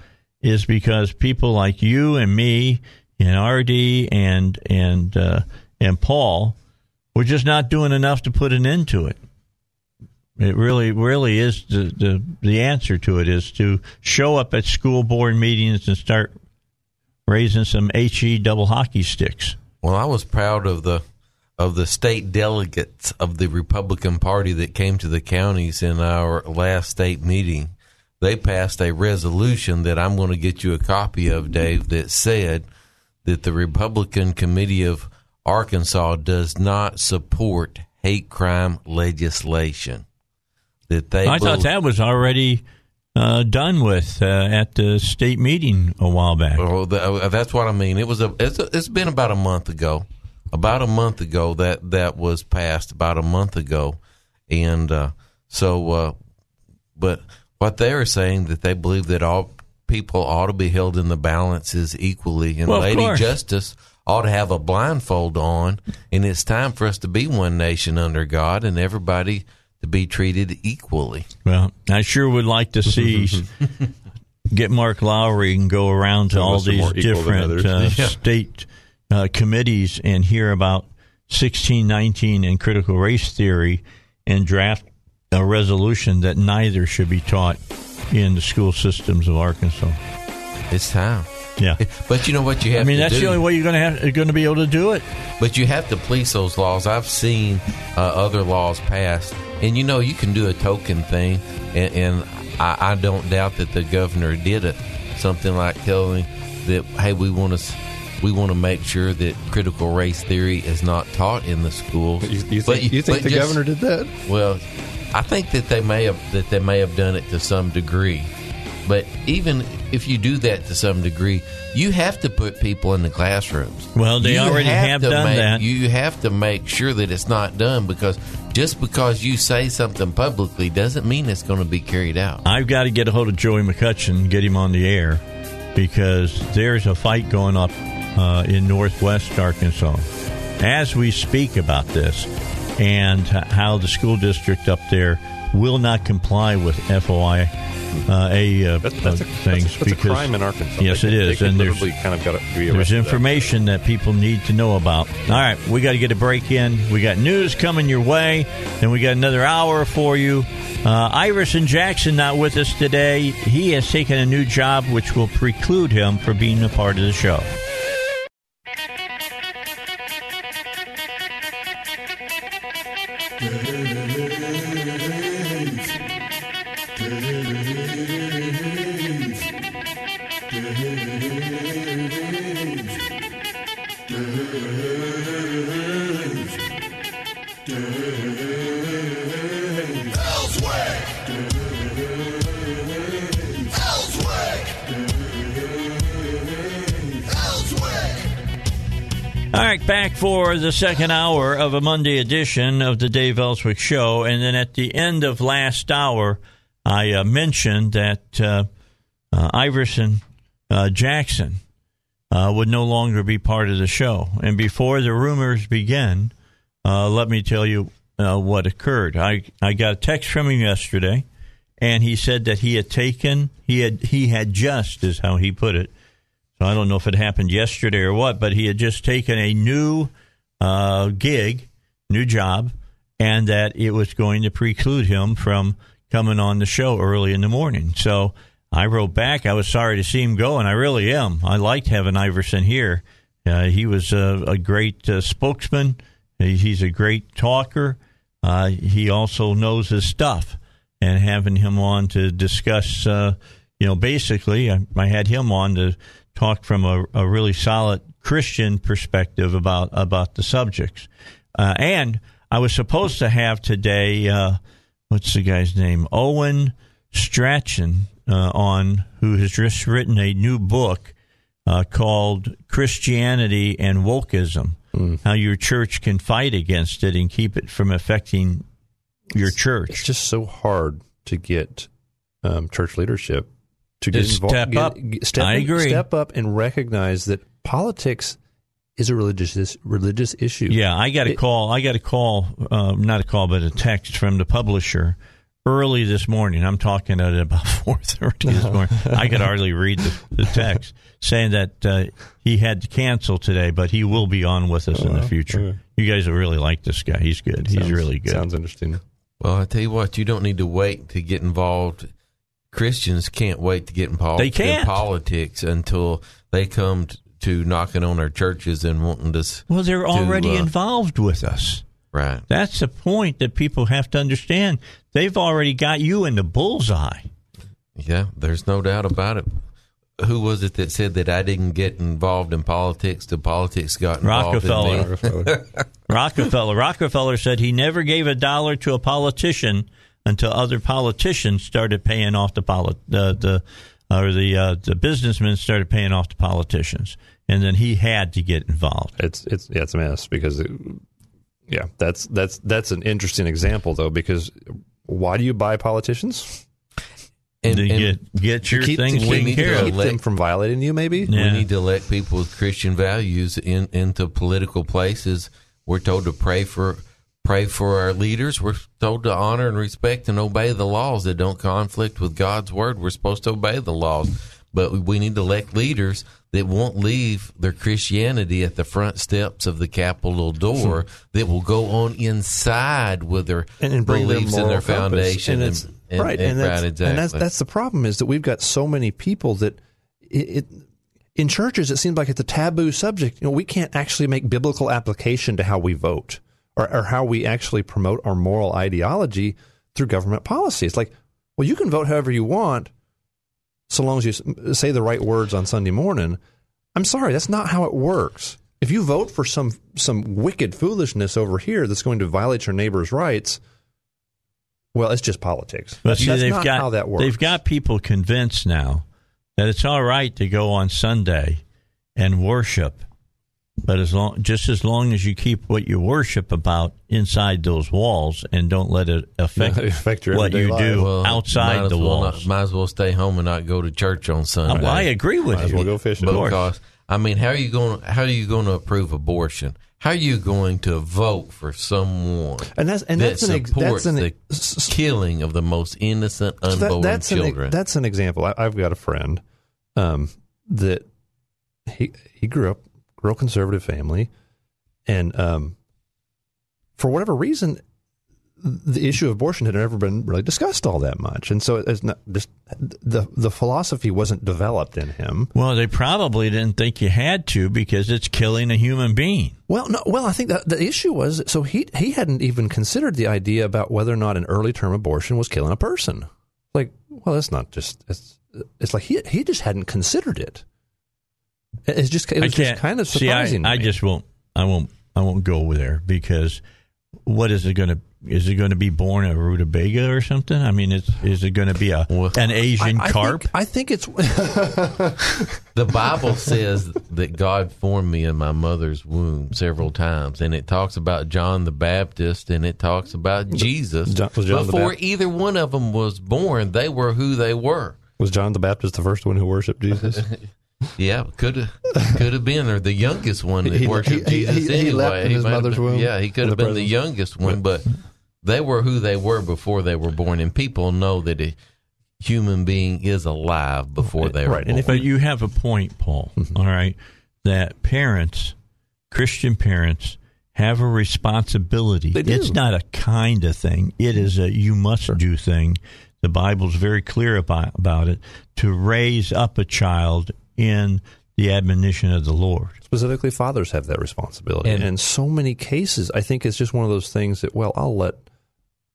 is because people like you and me and RD and and uh, and Paul we're just not doing enough to put an end to it. It really, really is the, the the answer to it is to show up at school board meetings and start raising some he double hockey sticks. Well, I was proud of the of the state delegates of the Republican Party that came to the counties in our last state meeting. They passed a resolution that I'm going to get you a copy of, Dave, that said that the Republican Committee of Arkansas does not support hate crime legislation. That they I thought that was already uh, done with uh, at the state meeting a while back. Well, uh, that's what I mean. It was a it's, a, it's been about a month ago. About a month ago that that was passed. About a month ago, and uh, so, uh, but what they are saying that they believe that all people ought to be held in the balances equally, and Well, Lady. Justice ought to have a blindfold on, and it's time for us to be one nation under God, and everybody to be treated equally. Well, I sure would like to see get Mark Lowery and go around to Some all us these more equal than different others. uh, state uh, committees and hear about 1619 and critical race theory and draft a resolution that neither should be taught in the school systems of Arkansas. It's time. Yeah. But you know what you have I mean, that's do? the only way you're going to have you're going to be able to do it. But you have to police those laws. I've seen uh, other laws passed, and you know you can do a token thing, and, and I, I don't doubt that the governor did it. Something like telling that, hey, we want to. We want to make sure that critical race theory is not taught in the schools. You, you But think, you think but the just- governor did that? Well, I think that they may have that they may have done it to some degree. But even if you do that to some degree, you have to put people in the classrooms. Well, they You already have to done make- that. You have to make sure that it's not done because just because you say something publicly doesn't mean it's going to be carried out. I've got to get a hold of Joey McCutchen, get him on the air, because there's a fight going up uh, in northwest Arkansas as we speak about this and how the school district up there will not comply with FOI uh, a, uh, That's, that's, a, uh, things that's, a, that's a because crime in Arkansas. Yes, They it is, and there's kind of got to be there's for that. information that people need to know about. All right, we got to get a break in. We got news coming your way, and we got another hour for you. Uh, Iverson Jackson not with us today. He has taken a new job, which will preclude him from being a part of the show. The second hour of a Monday edition of the Dave Elswick Show. And then at the end of last hour, I uh, mentioned that uh, uh, Iverson uh, Jackson uh, would no longer be part of the show. And before the rumors begin, uh, let me tell you what occurred. I, I got a text from him yesterday, and he said that he had taken, he had, he had just, is how he put it, so I don't know if it happened yesterday or what, but he had just taken a new uh, gig, new job, and that it was going to preclude him from coming on the show early in the morning. So I wrote back. I was sorry to see him go, and I really am. I liked having Iverson here. Uh, he was a, a great uh, spokesman. He's a great talker. Uh, he also knows his stuff, and having him on to discuss, uh, you know, basically, I, I had him on to talk from a, a really solid Christian perspective about about the subjects. Uh, and I was supposed to have today, uh, what's the guy's name? Owen Strachan uh, on, who has just written a new book uh, called Christianity and Wokeism How Your Church Can Fight Against It and Keep It from Affecting Your Church. It's just so hard to get um, church leadership to To get involved. step up. get- step I agree. Step up and recognize that politics is a religious religious issue. Yeah, I got a It- call. I got a call, uh, not a call, but a text from the publisher early this morning. I'm talking at about four thirty this morning. I could hardly read the, the text saying that uh, he had to cancel today, but he will be on with us in the future. You guys will really like this guy. He's good. He's really good. Sounds interesting. Well, I tell you what, you don't need to wait to get involved. Christians can't wait to get involved They can't. in politics until they come t- to knocking on our churches and wanting to. Well, they're to, already uh, involved with us. Right. That's the point that people have to understand. They've already got you in the bullseye. Yeah, there's no doubt about it. Who was it that said that I didn't get involved in politics? The politics got involved in me? Rockefeller. Rockefeller. Rockefeller said he never gave a dollar to a politician until other politicians started paying off the poli- the, the or the uh, the businessmen started paying off the politicians, and then he had to get involved. It's it's yeah, it's a mess because it, yeah, that's that's that's an interesting example though because why do you buy politicians? And, to and get get your keep, thing to keep, we taken need care to of. keep let- them from violating you, maybe. Yeah. we need to elect people with Christian values in, into political places. We're told to pray for pray for our leaders. We're told to honor and respect and obey the laws that don't conflict with God's word. We're supposed to obey the laws, but we need to elect leaders that won't leave their Christianity at the front steps of the Capitol door. Hmm. that will go on inside with their and, and bring beliefs their and their foundation. and And, and- right, and- that's, right, and that's that's the problem is that we've got so many people that it, it in churches it seems like it's a taboo subject. You know, we can't actually make biblical application to how we vote or, or how we actually promote our moral ideology through government policy. It's like, well, you can vote however you want, so long as you say the right words on Sunday morning. I'm sorry, that's not how it works. If you vote for some some wicked foolishness over here that's going to violate your neighbor's rights, well, it's just politics. But see, that's they've not got how that works. they've got people convinced now that it's all right to go on Sunday and worship, but as long just as long as you keep what you worship about inside those walls and don't let it affect, Yeah, affect your what you life. do Well, outside as the well walls. not- might as well stay home and not go to church on Sunday. well, I agree with Might as you. well go fishing. Of course. because I mean, how are you going? How are you going to approve abortion? How are you going to vote for someone And that's and that that's an ex- that's an the s- s- killing of the most innocent so that- that's children? An, that's an example. I, I've got a friend um, that he he grew up real conservative family, and um, for whatever reason, the issue of abortion had never been really discussed all that much, and so it's not just the the philosophy wasn't developed in him. Well, they probably didn't think you had to because it's killing a human being. Well, no. Well, I think that the issue was so he he hadn't even considered the idea about whether or not an early term abortion was killing a person. Like, well, that's not just it's it's like he he just hadn't considered it. It's just it was just kind of see. I, surprising. to I just won't. I won't. I won't go there because what is it going to? Is it going to be born a rutabaga or something? I mean, it's is it going to be a an Asian I, I carp? Think, I think it's the Bible says that God formed me in my mother's womb several times, and it talks about John the Baptist, and it talks about Jesus. John- John Before Bap- either one of them was born, they were who they were. was John the Baptist the first one who worshipped Jesus. Yeah, could have could have been, or the youngest one that He- worshipped he- he- Jesus he- he anyway. left in his mother's been- womb Yeah, he could have the been the youngest one, but they were who they were before they were born, and people know that a human being is alive before they were Right, born. and if- But you have a point, Paul. Mm-hmm. all right, that parents, Christian parents, have a responsibility. They do. It's not a kind of thing. It is a you must do thing. The Bible's very clear about about it to raise up a child in the admonition of the Lord. Specifically, fathers have that responsibility. And- And in so many cases, I think it's just one of those things that, well, I'll let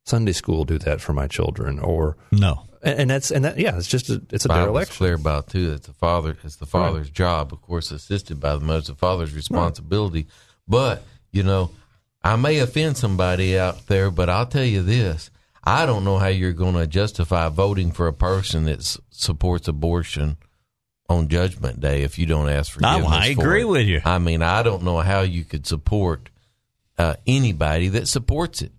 Sunday school do that for my children, or No. and, and that's and that yeah, it's just a, it's a Bible's dereliction. clear about too. It's the father. It's the father's job, of course, assisted by the mother. It's the father's responsibility. But you know, I may offend somebody out there, but I'll tell you this: I don't know how you're going to justify voting for a person that supports abortion on Judgment Day if you don't ask No, forgiveness. I for agree it. with you. I mean, I don't know how you could support uh, anybody that supports it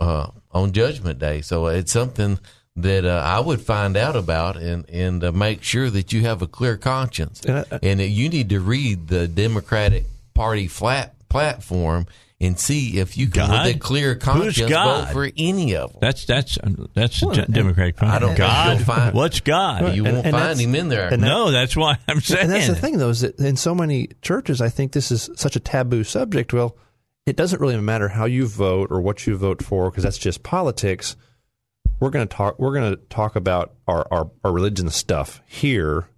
uh, on Judgment Day. So it's something that uh, I would find out about and and uh, make sure that you have a clear conscience, And I- and that you need to read the Democratic Party flat platform and see if you can, God? with a clear Who's conscience, God? vote for any of them. That's that's uh, that's the Democratic Party. I don't God. find- What's God? you And- won't and find him in there. and that- no, that's why I'm saying. And that's the thing, though, is that in so many churches, I think this is such a taboo subject. Well, it doesn't really matter how you vote or what you vote for because that's just politics. We're going to talk. We're going to talk about our, our our religion stuff here,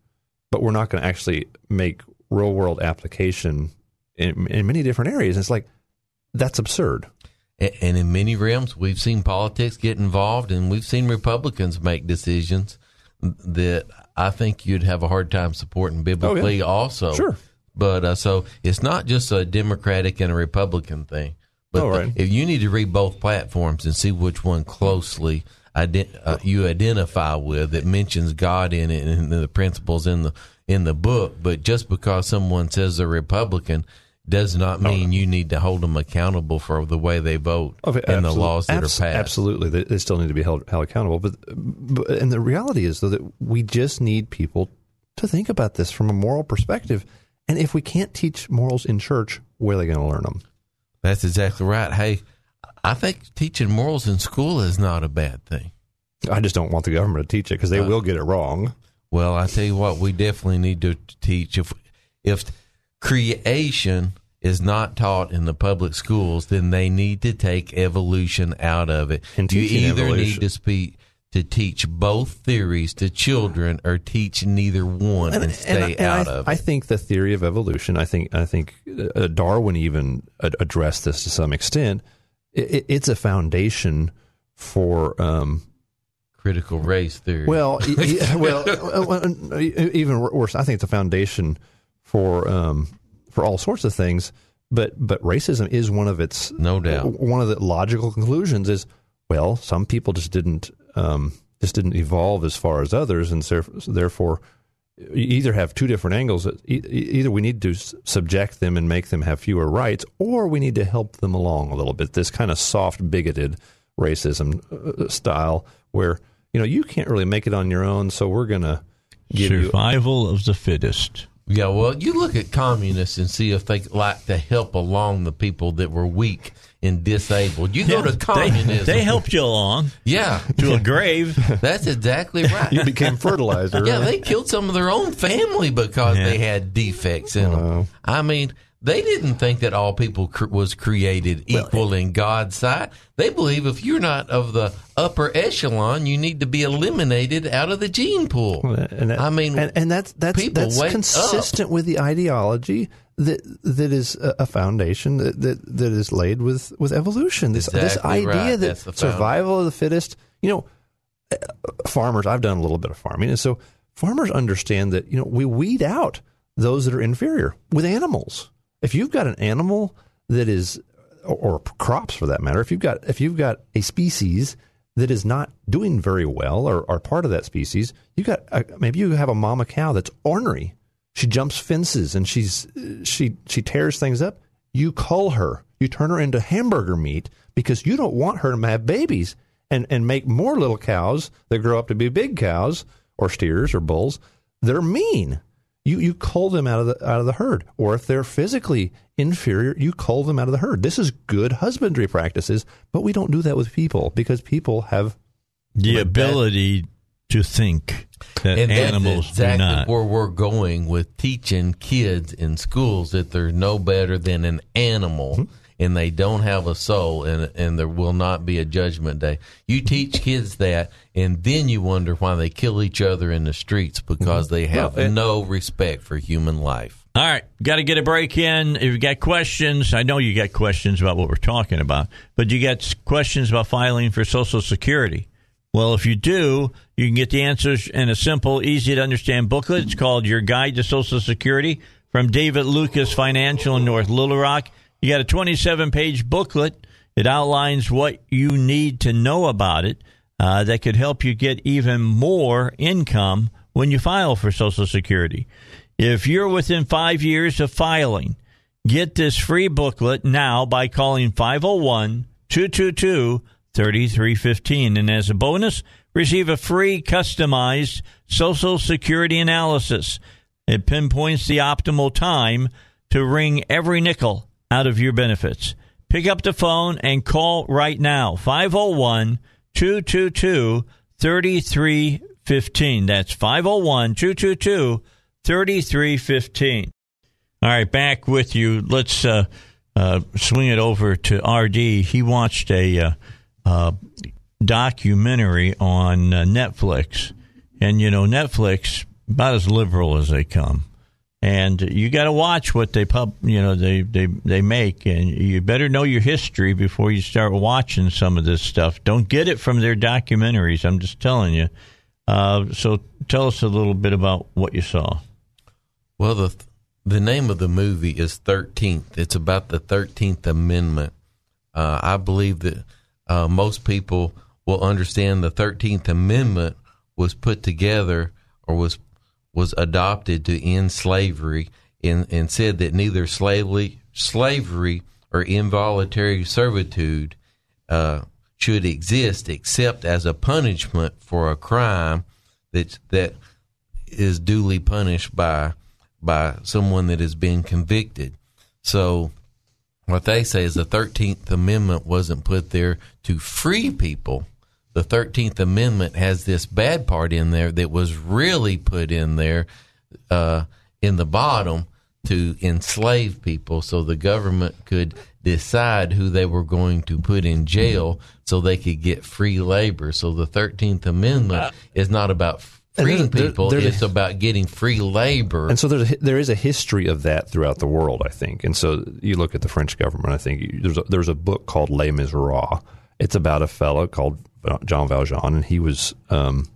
but we're not going to actually make real world application in, in many different areas. It's like that's absurd. And in many realms, we've seen politics get involved, and we've seen Republicans make decisions that I think you'd have a hard time supporting biblically. Also, Sure. But uh, so it's not just a Democratic and a Republican thing. But Oh, right. if you need to read both platforms and see which one closely ident- uh, you identify with that mentions God in it and the principles in the in the book, but just because someone says they're Republican does not oh, mean you need to hold them accountable for the way they vote Oh, and the laws that abs- are passed. Absolutely, they, they still need to be held, held accountable. But, but and the reality is though that we just need people to think about this from a moral perspective. And if we can't teach morals in church, where are they going to learn them? That's exactly right. Hey, I think teaching morals in school is not a bad thing. I just don't want the government to teach it because they uh, will get it wrong. Well, I tell you what, we definitely need to teach if if creation is not taught in the public schools, then they need to take evolution out of it. And you either evolution. need to speak to teach both theories to children or teach neither one and, stay I, and out I, of I it. think the theory of evolution. I think I think uh, Darwin even addressed this to some extent. It, it's a foundation for um, Critical race theory. Well, well, uh, uh, even worse. I think it's a foundation for um, for all sorts of things. But but racism is one of its No doubt. one of the logical conclusions is well, some people just didn't um, just didn't evolve as far as others, and so therefore you either have two different angles. Either we need to subject them and make them have fewer rights, or we need to help them along a little bit. This kind of soft, bigoted racism uh, style, where you know you can't really make it on your own, so we're gonna give you. Survival of the fittest. Yeah, well, you look at communists and see if they like to help along the people that were weak and disabled. You go to They, communism. they helped you along Yeah, to a grave. that's exactly right. You became fertilizer. yeah, they killed some of their own family because Yeah. they had defects in them. I mean, they didn't think that all people cr- was created equal in God's sight. They believe if you're not of the upper echelon, you need to be eliminated out of the gene pool. And that- I mean, and, and that's that's that's consistent with the ideology that that is a foundation that, that that is laid with with evolution. This this idea right. that That's the foundation. survival of the fittest. You know, uh, farmers. I've done a little bit of farming, and so farmers understand that you know we weed out those that are inferior with animals. If you've got an animal that is, or, or crops for that matter, if you've got if you've got a species that is not doing very well or are part of that species, you got a, maybe you have a mama cow that's ornery. She jumps fences and she's she she tears things up. You cull her. You turn her into hamburger meat because you don't want her to have babies and and make more little cows that grow up to be big cows or steers or bulls. They're mean. You you cull them out of the out of the herd. Or if they're physically inferior, you cull them out of the herd. This is good husbandry practices, but we don't do that with people because people have The that- ability to think that and animals that's exactly do not. where we're going with teaching kids in schools that they're no better than an animal Mm-hmm. And they don't have a soul and and there will not be a judgment day. You teach kids that and then you wonder why they kill each other in the streets because they have Mm-hmm. Well, and- no respect for human life. All right, got to get a break in. If you got questions, I know you got questions about what we're talking about, but you got questions about filing for Social Security. Well, if you do, you can get the answers in a simple, easy to understand booklet. It's called Your Guide to Social Security from David Lucas Financial in North Little Rock. You got a 27 page booklet. It outlines what you need to know about it uh, that could help you get even more income when you file for Social Security. If you're within five years of filing, get this free booklet now by calling 501 222 3315. And as a bonus, receive a free customized Social Security analysis. It pinpoints the optimal time to wring every nickel out of your benefits. Pick up the phone and call right now 501 222 3315. That's 501 222 3315. All right, back with you. Let's uh, uh, swing it over to RD. He watched a uh, uh, documentary on uh, Netflix, and you know Netflix about as liberal as they come. And you got to watch what they pub, you know, they, they they make, and you better know your history before you start watching some of this stuff. Don't get it from their documentaries. I'm just telling you. Uh, so tell us a little bit about what you saw. Well, the the name of the movie is Thirteenth. It's about the Thirteenth Amendment. Uh, I believe that uh, most people will understand the Thirteenth Amendment was put together or was was adopted to end slavery and, and said that neither slavery, slavery or involuntary servitude uh, should exist except as a punishment for a crime that that is duly punished by by someone that has been convicted. So what they say is the 13th Amendment wasn't put there to free people the 13th Amendment has this bad part in there that was really put in there uh, in the bottom to enslave people so the government could decide who they were going to put in jail so they could get free labor. So the 13th Amendment uh, is not about freeing people, there, it's about getting free labor. And so there's a, there is a history of that throughout the world, I think. And so you look at the French government, I think there's a, there's a book called Les Miserables. It's about a fellow called Jean Valjean, and he was um,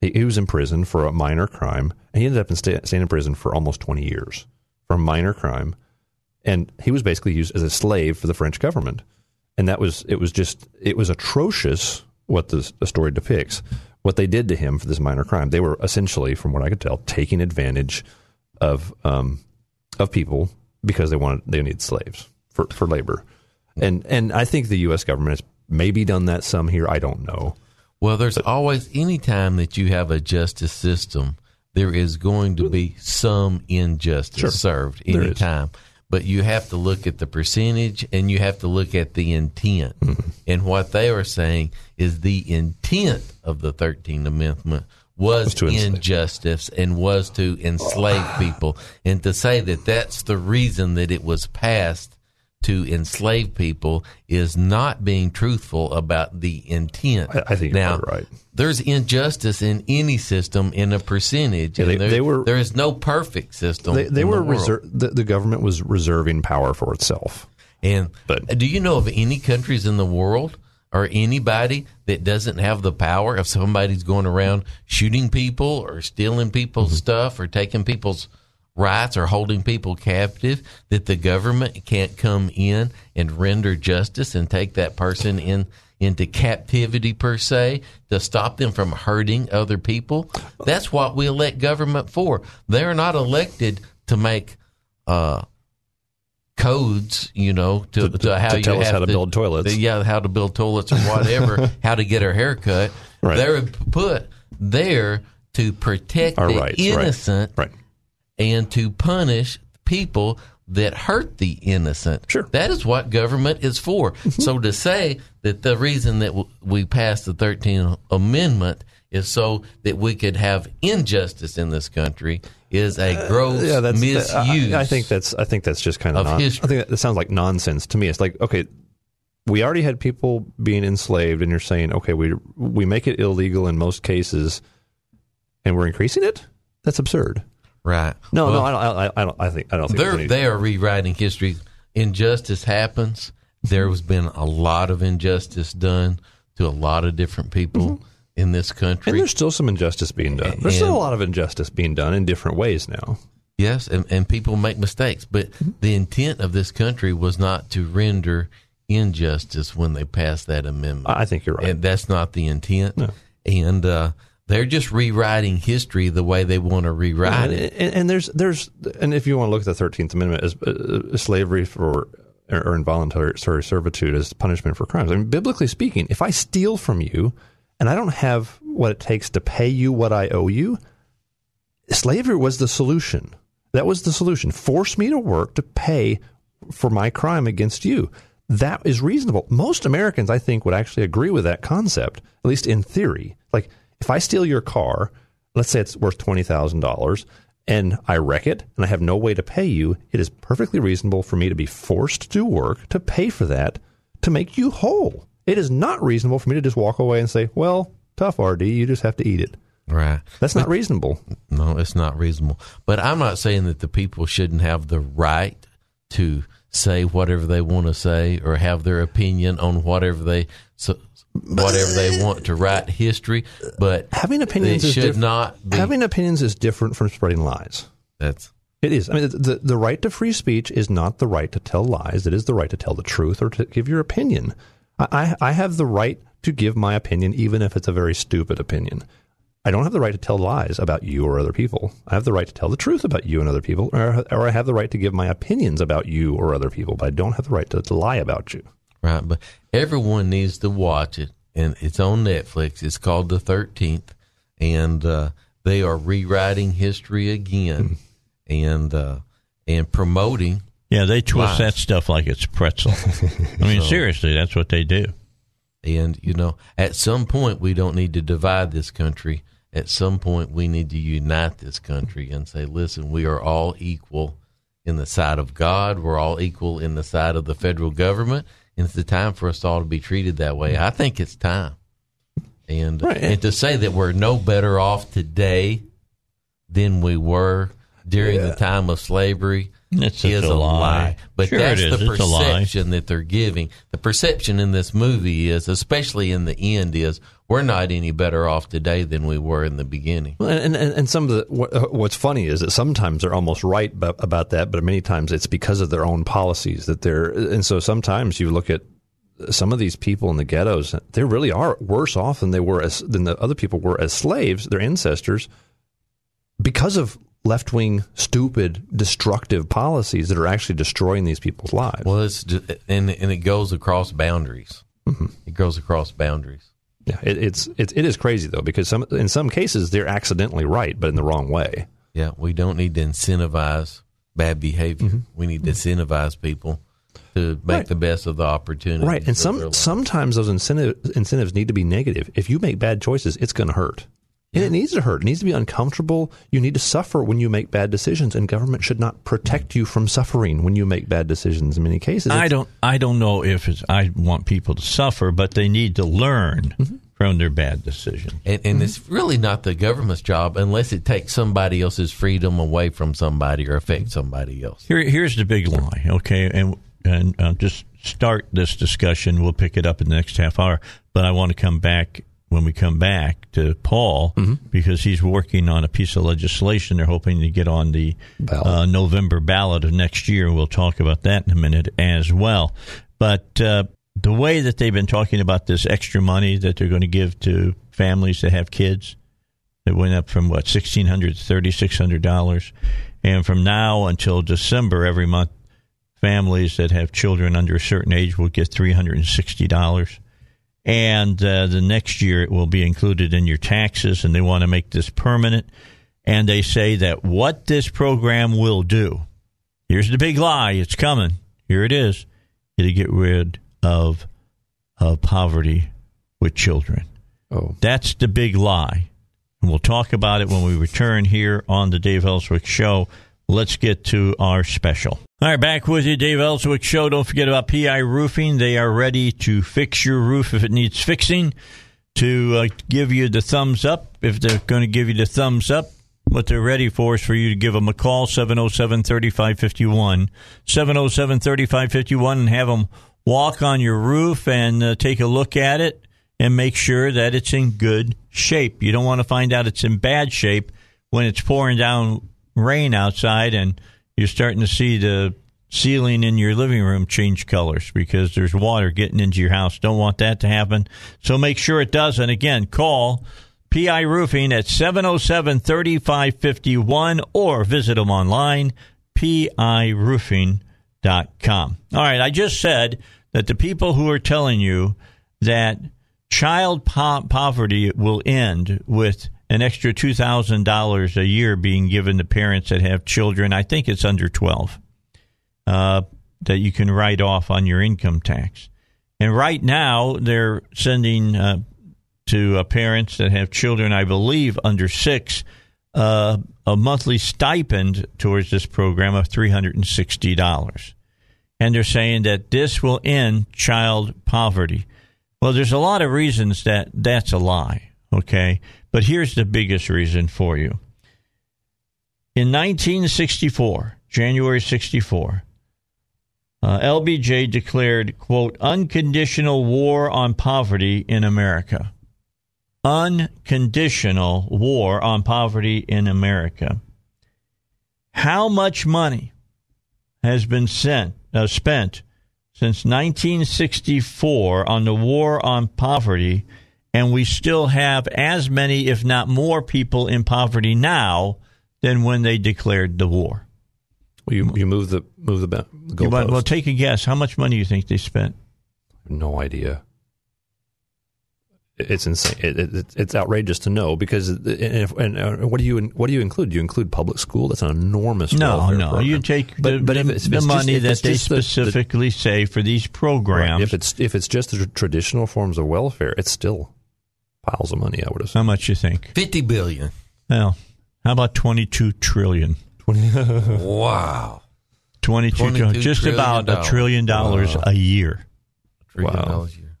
he, he, was in prison for a minor crime, and he ended up in stay, staying in prison for almost twenty years for a minor crime, and he was basically used as a slave for the French government, and that was it was just it was atrocious what the, the story depicts what they did to him for this minor crime. They were essentially, from what I could tell, taking advantage of um, of people because they wanted they needed slaves for, for labor. And and I think the U.S. government has maybe done that some here. I don't know. Well, there's but, always any time that you have a justice system, there is going to be some injustice sure, served anytime. But you have to look at the percentage and you have to look at the intent. Mm-hmm. And what they are saying is the intent of the 13th Amendment was, was injustice and was to enslave people. And to say that that's the reason that it was passed to enslave people is not being truthful about the intent. I, I think now, right. There's injustice in any system in a percentage. Yeah, they, there, they, were, there is no perfect system. They, they were the, reser- the, the government was reserving power for itself. And but, do you know of any countries in the world or anybody that doesn't have the power if somebody's going around shooting people or stealing people's mm-hmm. stuff or taking people's rights or holding people captive that the government can't come in and render justice and take that person in into captivity per se to stop them from hurting other people that's what we elect government for they're not elected to make uh, codes, you know, to, to, to how to tell you us how to, to, build toilets. yeah, how to build toilets or whatever, how to get our hair cut. Right. They're put there to protect our the rights, innocent right. Right and to punish people that hurt the innocent. Sure. That is what government is for. Mm-hmm. so to say that the reason that w- we passed the 13th Amendment is so that we could have injustice in this country is a gross uh, yeah, that's, misuse. I, I, think that's I think that's just kind of, of non, history. I think that sounds like nonsense to me. It's like okay, we already had people being enslaved, and you're saying okay, we we make it illegal in most cases, and we're increasing it. That's absurd. Right. No, well, no, I don't. I, I, don't. I think I don't think they're they are rewriting history. Injustice happens. There has been a lot of injustice done to a lot of different people mm-hmm. in this country, and there's still some injustice being done. There's and, still a lot of injustice being done in different ways now. Yes, and, and people make mistakes, but mm-hmm. the intent of this country was not to render injustice when they passed that amendment. I think you're right, and that's not the intent. No. And uh, they're just rewriting history the way they want to rewrite yeah, it. And, and, there's there's and if you want to look at the Thirteenth Amendment as uh, slavery for or involuntary servitude as punishment for crimes. I mean, biblically speaking, if I steal from you and I don't have what it takes to pay you what I owe you, slavery was the solution. That was the solution. Force me to work to pay for my crime against you. That is reasonable. Most Americans, I think, would actually agree with that concept, at least in theory. Like if I steal your car, let's say it's worth twenty thousand dollars, and I wreck it and I have no way to pay you, it is perfectly reasonable for me to be forced to do work to pay for that to make you whole. It is not reasonable for me to just walk away and say, well, tough RD, you just have to eat it. Right. That's not reasonable. No, it's not reasonable. But I'm not saying that the people shouldn't have the right to say whatever they want to say or have their opinion on whatever they so, whatever they want to write history. But Having opinions should diff- not be. having opinions is different from spreading lies. that's It is. I mean, the, the right to free speech is not the right to tell lies. It is the right to tell the truth or to give your opinion. I, I, I have the right to give my opinion, even if it's a very stupid opinion. I don't have the right to tell lies about you or other people. I have the right to tell the truth about you and other people, or, or I have the right to give my opinions about you or other people, but I don't have the right to, to lie about you. Right. But everyone needs to watch it, and it's on Netflix. It's called The Thirteenth, and uh, they are rewriting history again, and uh, and promoting Yeah, they twist Lies. that stuff like it's pretzel. I mean, seriously, that's what they do. And, you know, at some point, we don't need to divide this country. At some point, we need to unite this country and say, listen, we are all equal in the sight of God. We're all equal in the sight of the federal government. And it's the time for us all to be treated that way. I think it's time. And, Right. and to say that we're no better off today than we were during the time of slavery It's such is a a lie. lie. But Sure that's it is. the It's lie. perception that they're giving. The perception in this movie is, especially in the end, is we're not any better off today than we were in the beginning. Well, and, and, and some of the what, uh, what's funny is that sometimes they're almost right about, about that, but many times it's because of their own policies that they're. And so sometimes you look at some of these people in the ghettos; they really are worse off than they were as than the other people were as slaves, their ancestors, because of left wing, stupid, destructive policies that are actually destroying these people's lives. Well, it's just, and and it goes across boundaries. Mm-hmm. It goes across boundaries. yeah, it, it's it, it is crazy though because some in some cases they're accidentally right, but in the wrong way. Yeah, we don't need to incentivize bad behavior. We need to incentivize people to make Mm-hmm. Right. the best of the opportunity. Right, and some sometimes those incentive, incentives need to be negative. If you make bad choices, it's going to hurt, and it needs to hurt. It needs to be uncomfortable. You need to suffer when you make bad decisions, and government should not protect you from suffering when you make bad decisions. In many cases, I don't. I don't know if it's. I want people to suffer, but they need to learn Mm-hmm. from their bad decisions. And, and it's really not the government's job unless it takes somebody else's freedom away from somebody or affects somebody else. Here, here's the big lie. Okay, and and uh, just start this discussion. We'll pick it up in the next half hour. But I want to come back when we come back to Paul because he's working on a piece of legislation. They're hoping to get on the Ballot. uh, November ballot of next year. We'll talk about that in a minute as well. But uh, the way that they've been talking about this extra money that they're going to give to families that have kids, it went up from what sixteen hundred to thirty six hundred dollars, and from now until December every month, families that have children under a certain age will get three hundred and sixty dollars, and uh, the next year it will be included in your taxes, and they want to make this permanent, and they say that what this program will do. Here's the big lie. It's coming. Here it is. It'll get rid of of poverty with children. Oh, That's the big lie. And we'll talk about it when we return here on the Dave Elswick Show. Let's get to our special. All right, back with you, Dave Elswick Show. Don't forget about PI Roofing. They are ready to fix your roof if it needs fixing, to uh, give you the thumbs up if they're going to give you the thumbs up. What they're ready for is for you to give them a call, 707 3551. 707 3551, and have them walk on your roof and uh, take a look at it and make sure that it's in good shape. You don't want to find out it's in bad shape when it's pouring down rain outside and you're starting to see the ceiling in your living room change colors because there's water getting into your house. Don't want that to happen. So make sure it doesn't. Again, call PI Roofing at 707 3551 or visit them online, piroofing.com. All right, I just said that the people who are telling you that child po- poverty will end with an extra $2,000 a year being given to parents that have children, I think it's under 12, uh, that you can write off on your income tax. And right now, they're sending uh, to uh, parents that have children, I believe, under six, uh, a monthly stipend towards this program of $360. And they're saying that this will end child poverty. Well, there's a lot of reasons that that's a lie, okay? But here's the biggest reason for you. In 1964, January 64, uh, LBJ declared, quote, unconditional war on poverty in America. Unconditional war on poverty in America. How much money has been sent, uh, spent since 1964 on the war on poverty, and we still have as many, if not more, people in poverty now than when they declared the war? Well, you you move the move the, the goalpost. well, take a guess. How much money do you think they spent? no idea. It's insane. It, it, it's- outrageous to know because and, if, and uh, what do you what do you include? Do you include public school? That's an enormous No, no. program. You take the, But- but if the, it's- if the it's just- money if that they just the- specifically say for these programs. Right. If it's if it's just the traditional forms of welfare, it's still piles of money. I would have how much you think? 50 billion. Well, how about twenty-two trillion? Wow. Twenty-two, 22 just trillion about a trillion dollars a year. Trillion Wow. dollars a year.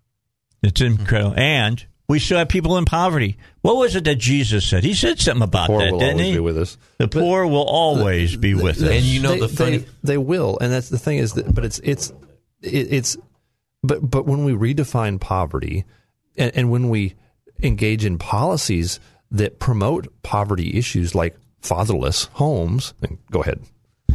It's incredible, and we still have people in poverty. What was it that Jesus said? He said something about Poor that, will didn't always he? be with us. the poor will always be with us. And you know they, the funny- they, they will, and that's the thing is that, but it's it's it, it's but but when we redefine poverty, and, and when we engage in policies that promote poverty issues like fatherless homes, and go ahead,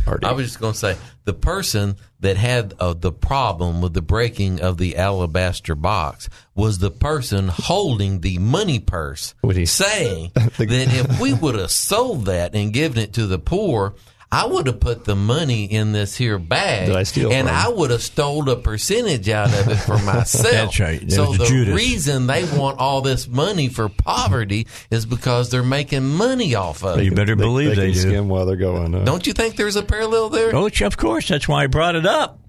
RD. I was just going to say the person that had uh, the problem with the breaking of the alabaster box was the person holding the money purse, he- saying that if we would have sold that and given it to the poor. I would have put the money in this here bag, I steal and. I would have stole a percentage out of it for myself. That's right. That So the Judas. reason they want all this money for poverty is because they're making money off of you it. You better believe they, can do. skim while they're going. huh? Don't you think there's a parallel there? Oh, of course. That's why I brought it up.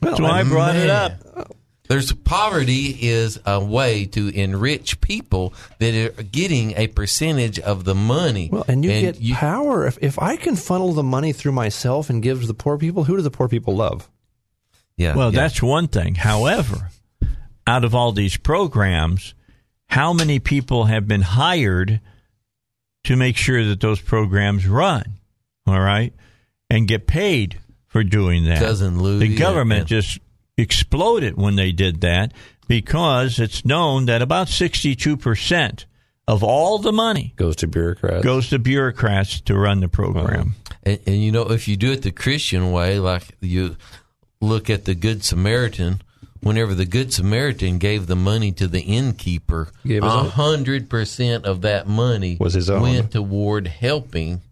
That's why I brought it man. up. There's poverty is a way to enrich people that are getting a percentage of the money. Well, and you get power. If, if I can funnel the money through myself and give to the poor people, who do the poor people love? yeah, Well, yeah. that's one thing. However, out of all these programs, how many people have been hired to make sure that those programs run? All right, and get paid for doing that. Cousin Louie, the government yeah. just exploded when they did that because it's known that about sixty-two percent of all the money Goes to bureaucrats. goes to bureaucrats to run the program. and, and you know if you do it the Christian way, like you look at the Good Samaritan. Whenever the Good Samaritan gave the money to the innkeeper, a own? hundred percent of that money Was his own. went toward helping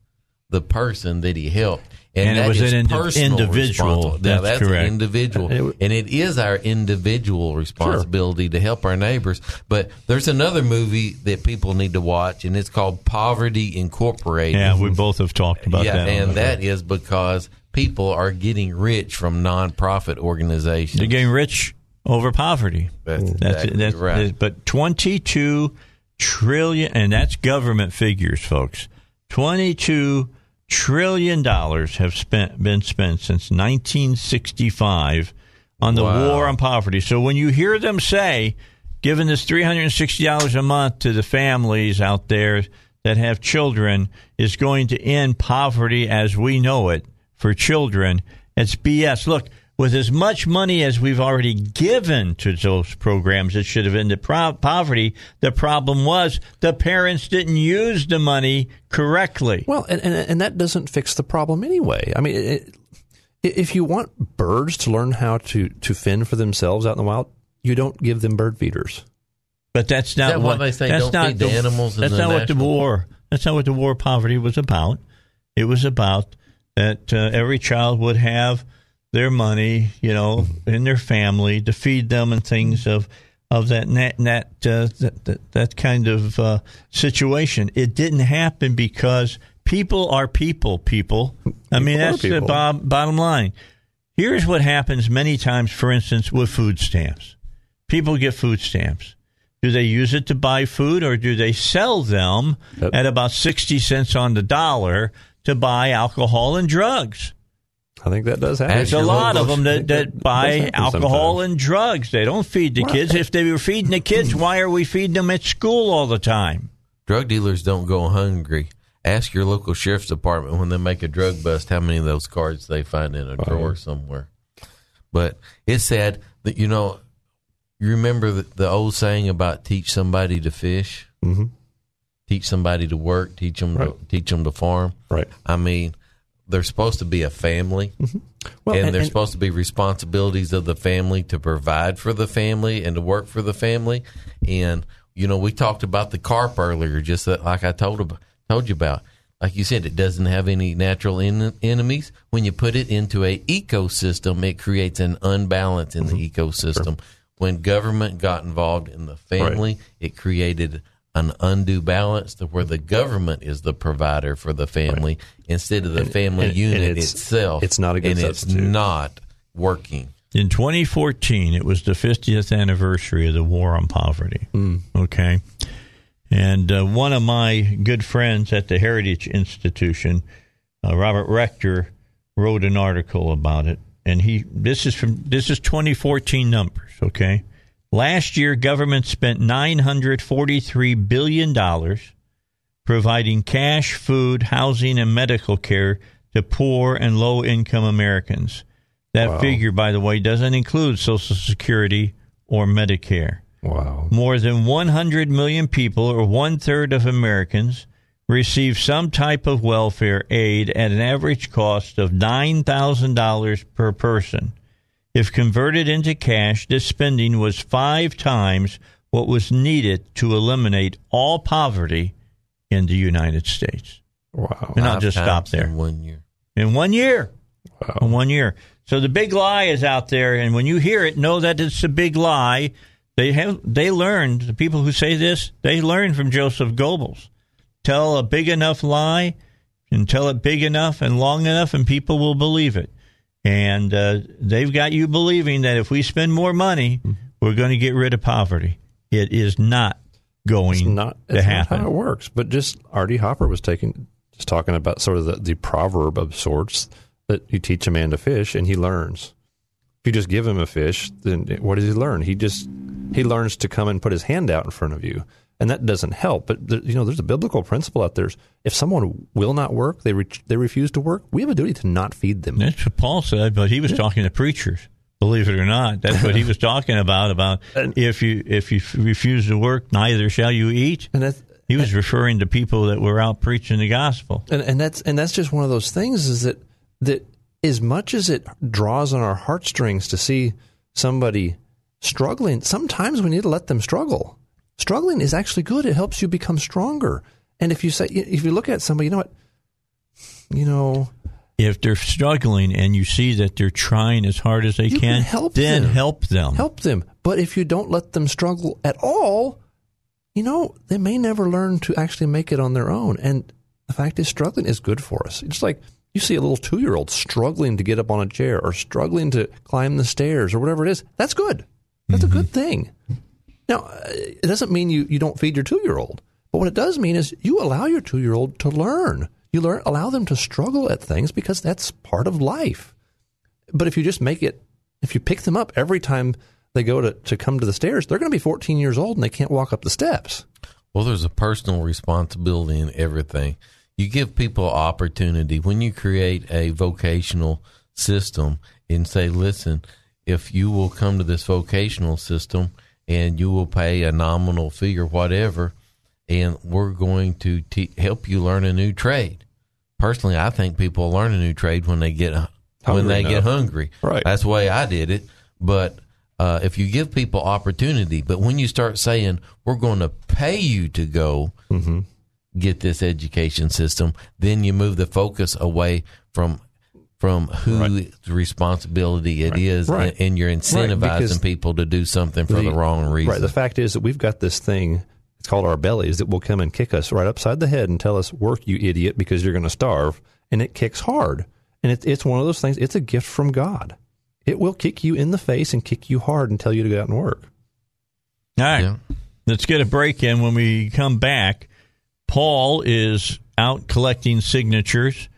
the person that he helped. And it was an indi- individual. That's that's correct. an individual, And it and it is our individual responsibility to help our neighbors. But there's another movie that people need to watch, and it's called Poverty Incorporated. Yeah, we both have talked about yeah, that. and that is because people are getting rich from nonprofit organizations. They're getting rich over poverty. That's That's exactly that's right. But twenty-two trillion, and that's government figures, folks. Twenty-two trillion dollars have spent been spent since 1965 on the Wow. war on poverty. So when you hear them say, giving this $360 a month to the families out there that have children is going to end poverty as we know it for children, it's BS. Look, with as much money as we've already given to those programs that should have ended pro- poverty, the problem was the parents didn't use the money correctly. Well, and, and and that doesn't fix the problem anyway. I mean, it, if you want birds to learn how to to fend for themselves out in the wild, you don't give them bird feeders. But that's not that what why they say that's don't not feed the animals in That's the not what the war. That's not what the war poverty was about. It was about that uh, every child would have their money, you know, in their family to feed them and things of of that that that uh, that, that, that kind of uh, situation. It didn't happen because people are people. People. I mean, People that's the people. bo- bottom line. Here's what happens many times, for instance, with food stamps. People get food stamps. Do they use it to buy food or do they sell them at about 60 cents on the dollar to buy alcohol and drugs? I think that does happen. There's a lot of them that, that buy alcohol sometimes. and drugs. They don't feed the kids. If they were feeding the kids, why are we feeding them at school all the time? Drug dealers don't go hungry. Ask your local sheriff's department when they make a drug bust how many of those cards they find in a drawer somewhere. But it's sad that you know. You remember the, the old saying about teach somebody to fish, Mhm. teach somebody to work, teach them to teach them to farm. Right. I mean, they're supposed to be a family, mm-hmm. Well, and, and- there's supposed to be responsibilities of the family to provide for the family and to work for the family. And you know, we talked about the carp earlier, just that, like I told told you about. Like you said, it doesn't have any natural en- enemies. When you put it into a ecosystem, it creates an unbalance in the mm-hmm. ecosystem. When government got involved in the family, it created an undue balance to where the government is the provider for the family instead of the family and- and unit it's- itself. it's not a good and it's not working. In 2014, it was the 50th anniversary of the war on poverty. Okay. And uh, one of my good friends at the Heritage Institution, uh, Robert Rector, wrote an article about it. And he this is from this is 2014 numbers, okay? Last year government spent 943 billion dollars providing cash, food, housing, and medical care to poor and low income Americans. That figure, by the way, doesn't include Social Security or Medicare. Wow. More than 100 million people, or one third of Americans, receive some type of welfare aid at an average cost of $9,000 per person. If converted into cash, this spending was five times what was needed to eliminate all poverty in the United States. Wow. And I'll just stop there. in one year. In one year. Wow. In one year. So the big lie is out there, and when you hear it, know that it's a big lie. They have they learned the people who say this. They learned from Joseph Goebbels. Tell a big enough lie, and tell it big enough and long enough, and people will believe it. And uh, they've got you believing that if we spend more money, we're going to get rid of poverty. It is not going It's not, to it's not happen. how it works. But just RD Hopper was taking, just talking about sort of the, the proverb of sorts that you teach a man to fish and he learns. If you just give him a fish, then what does he learn? He just he learns to come and put his hand out in front of you, and that doesn't help. But there, you know, there's a biblical principle out there: if someone will not work, they re- they refuse to work. We have a duty to not feed them. That's what Paul said, but he was talking to preachers. Believe it or not, that's what he was talking about. About if you if you refuse to work, neither shall you eat. And that's He was referring to people that were out preaching the gospel. and, and that's and that's just one of those things is that that as much as it draws on our heartstrings to see somebody struggling sometimes we need to let them struggle struggling is actually good. It helps you become stronger. And if you say if you look at somebody you know what? You know If they're struggling and you see that they're trying as hard as they You can help then them. help them. help them. But if you don't let them struggle at all you know they may never learn to actually make it on their own. And the fact is struggling is good for us. It's like you see a little two-year-old struggling to get up on a chair or struggling to climb the stairs or whatever it is. That's good. That's a mm-hmm. good thing now uh, it doesn't mean you, you don't feed your two-year-old but what it does mean is you allow your two-year-old to learn you learn allow them to struggle at things because that's part of life but if you just make it, if you pick them up every time they go to, to come to the stairs, they're going to be 14 years old and they can't walk up the steps. Well, there's a personal responsibility in everything. You give people opportunity when you create a vocational system and say, listen, if you will come to this vocational system and you will pay a nominal fee or whatever, and we're going to te- help you learn a new trade. Personally, I think people learn a new trade when they get when Hungry they get hungry. Right. That's the way I did it. But uh, if you give people opportunity, but when you start saying we're going to pay you to go Mm-hmm. get this education system, then you move the focus away from from whose responsibility it is, Right. and, and you're incentivizing because people to do something for the, wrong reason. Right. The fact is that we've got this thing, it's called our bellies, that will come and kick us right upside the head and tell us, work, you idiot, because you're going to starve. And it kicks hard. And it, it's one of those things, it's a gift from God. It will kick you in the face and kick you hard and tell you to go out and work. All right. Yeah. Let's get a break in. When we come back, Paul is out collecting signatures,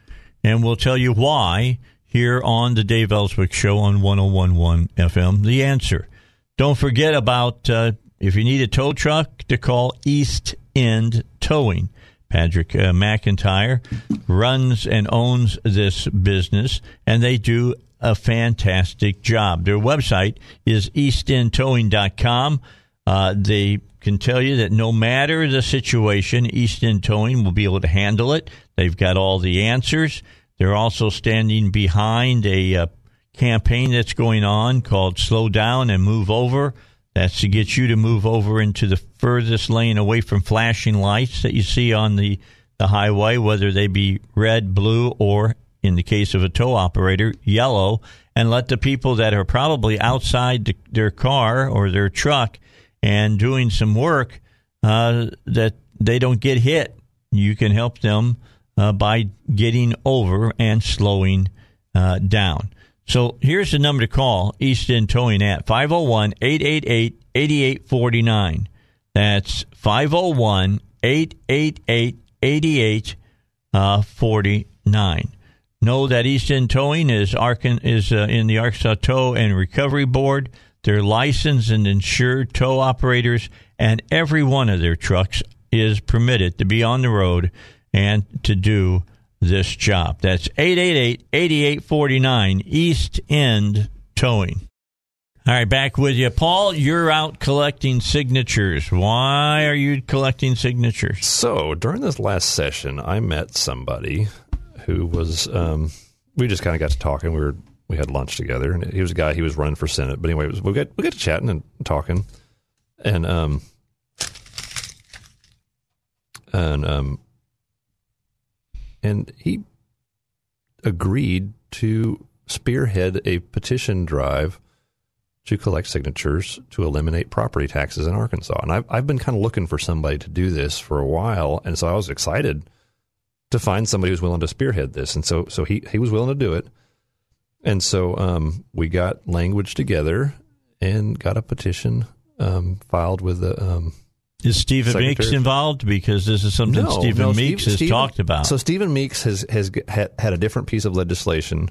and we'll tell you why here on the Dave Elswick Show on 1011 FM. The answer. Don't forget about uh, if you need a tow truck to call East End Towing. Patrick uh, McIntyre runs and owns this business, and they do a fantastic job. Their website is eastendtowing.com. Uh, they can tell you that no matter the situation, East End Towing will be able to handle it. They've got all the answers. They're also standing behind a uh, campaign that's going on called Slow Down and Move Over. That's to get you to move over into the furthest lane away from flashing lights that you see on the, the highway, whether they be red, blue, or in the case of a tow operator, yellow, and let the people that are probably outside the, their car or their truck and doing some work uh, that they don't get hit. You can help them uh, by getting over and slowing uh, down. So here's the number to call East End Towing at 501 888 8849. That's 501 888 8849. Know that East End Towing is, is uh, in the Arkansas Tow and Recovery Board. They're licensed and insured tow operators, and every one of their trucks is permitted to be on the road and to do this job. That's 888-8849 East End Towing. All right, back with you. Paul, you're out collecting signatures. Why are you collecting signatures? So during this last session, I met somebody who was, um, we just kind of got to talking. We were, we had lunch together, and he was a guy. He was running for senate, but anyway, was, we got we got to chatting and talking, and um, and um, and he agreed to spearhead a petition drive to collect signatures to eliminate property taxes in Arkansas. And I've, I've been kind of looking for somebody to do this for a while. And so I was excited to find somebody who's willing to spearhead this. And so, so he, he was willing to do it. And so um, we got language together and got a petition um, filed with the um, is Stephen Secretary. Meeks involved? Because this is something no, Stephen no, Meeks Steve, has Stephen, talked about. So Stephen Meeks has has had, had, a different piece of legislation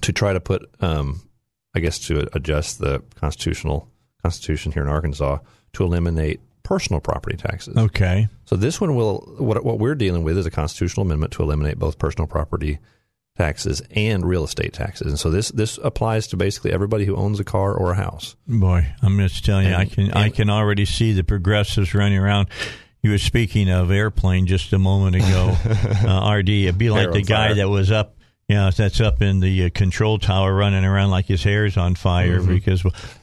to try to put, um, I guess, to adjust the constitutional constitution here in Arkansas to eliminate personal property taxes. Okay. So this one will what what we're dealing with is a constitutional amendment to eliminate both personal property taxes and real estate taxes. And so this this applies to basically everybody who owns a car or a house. Boy, I'm just telling you, and, I can and, I can already see the progressives running around. You were speaking of airplane just a moment ago, uh, RD. It'd be like the guy fire. that was up you know, that's up in the uh, control tower running around like his hair's on fire mm-hmm. because, ooh,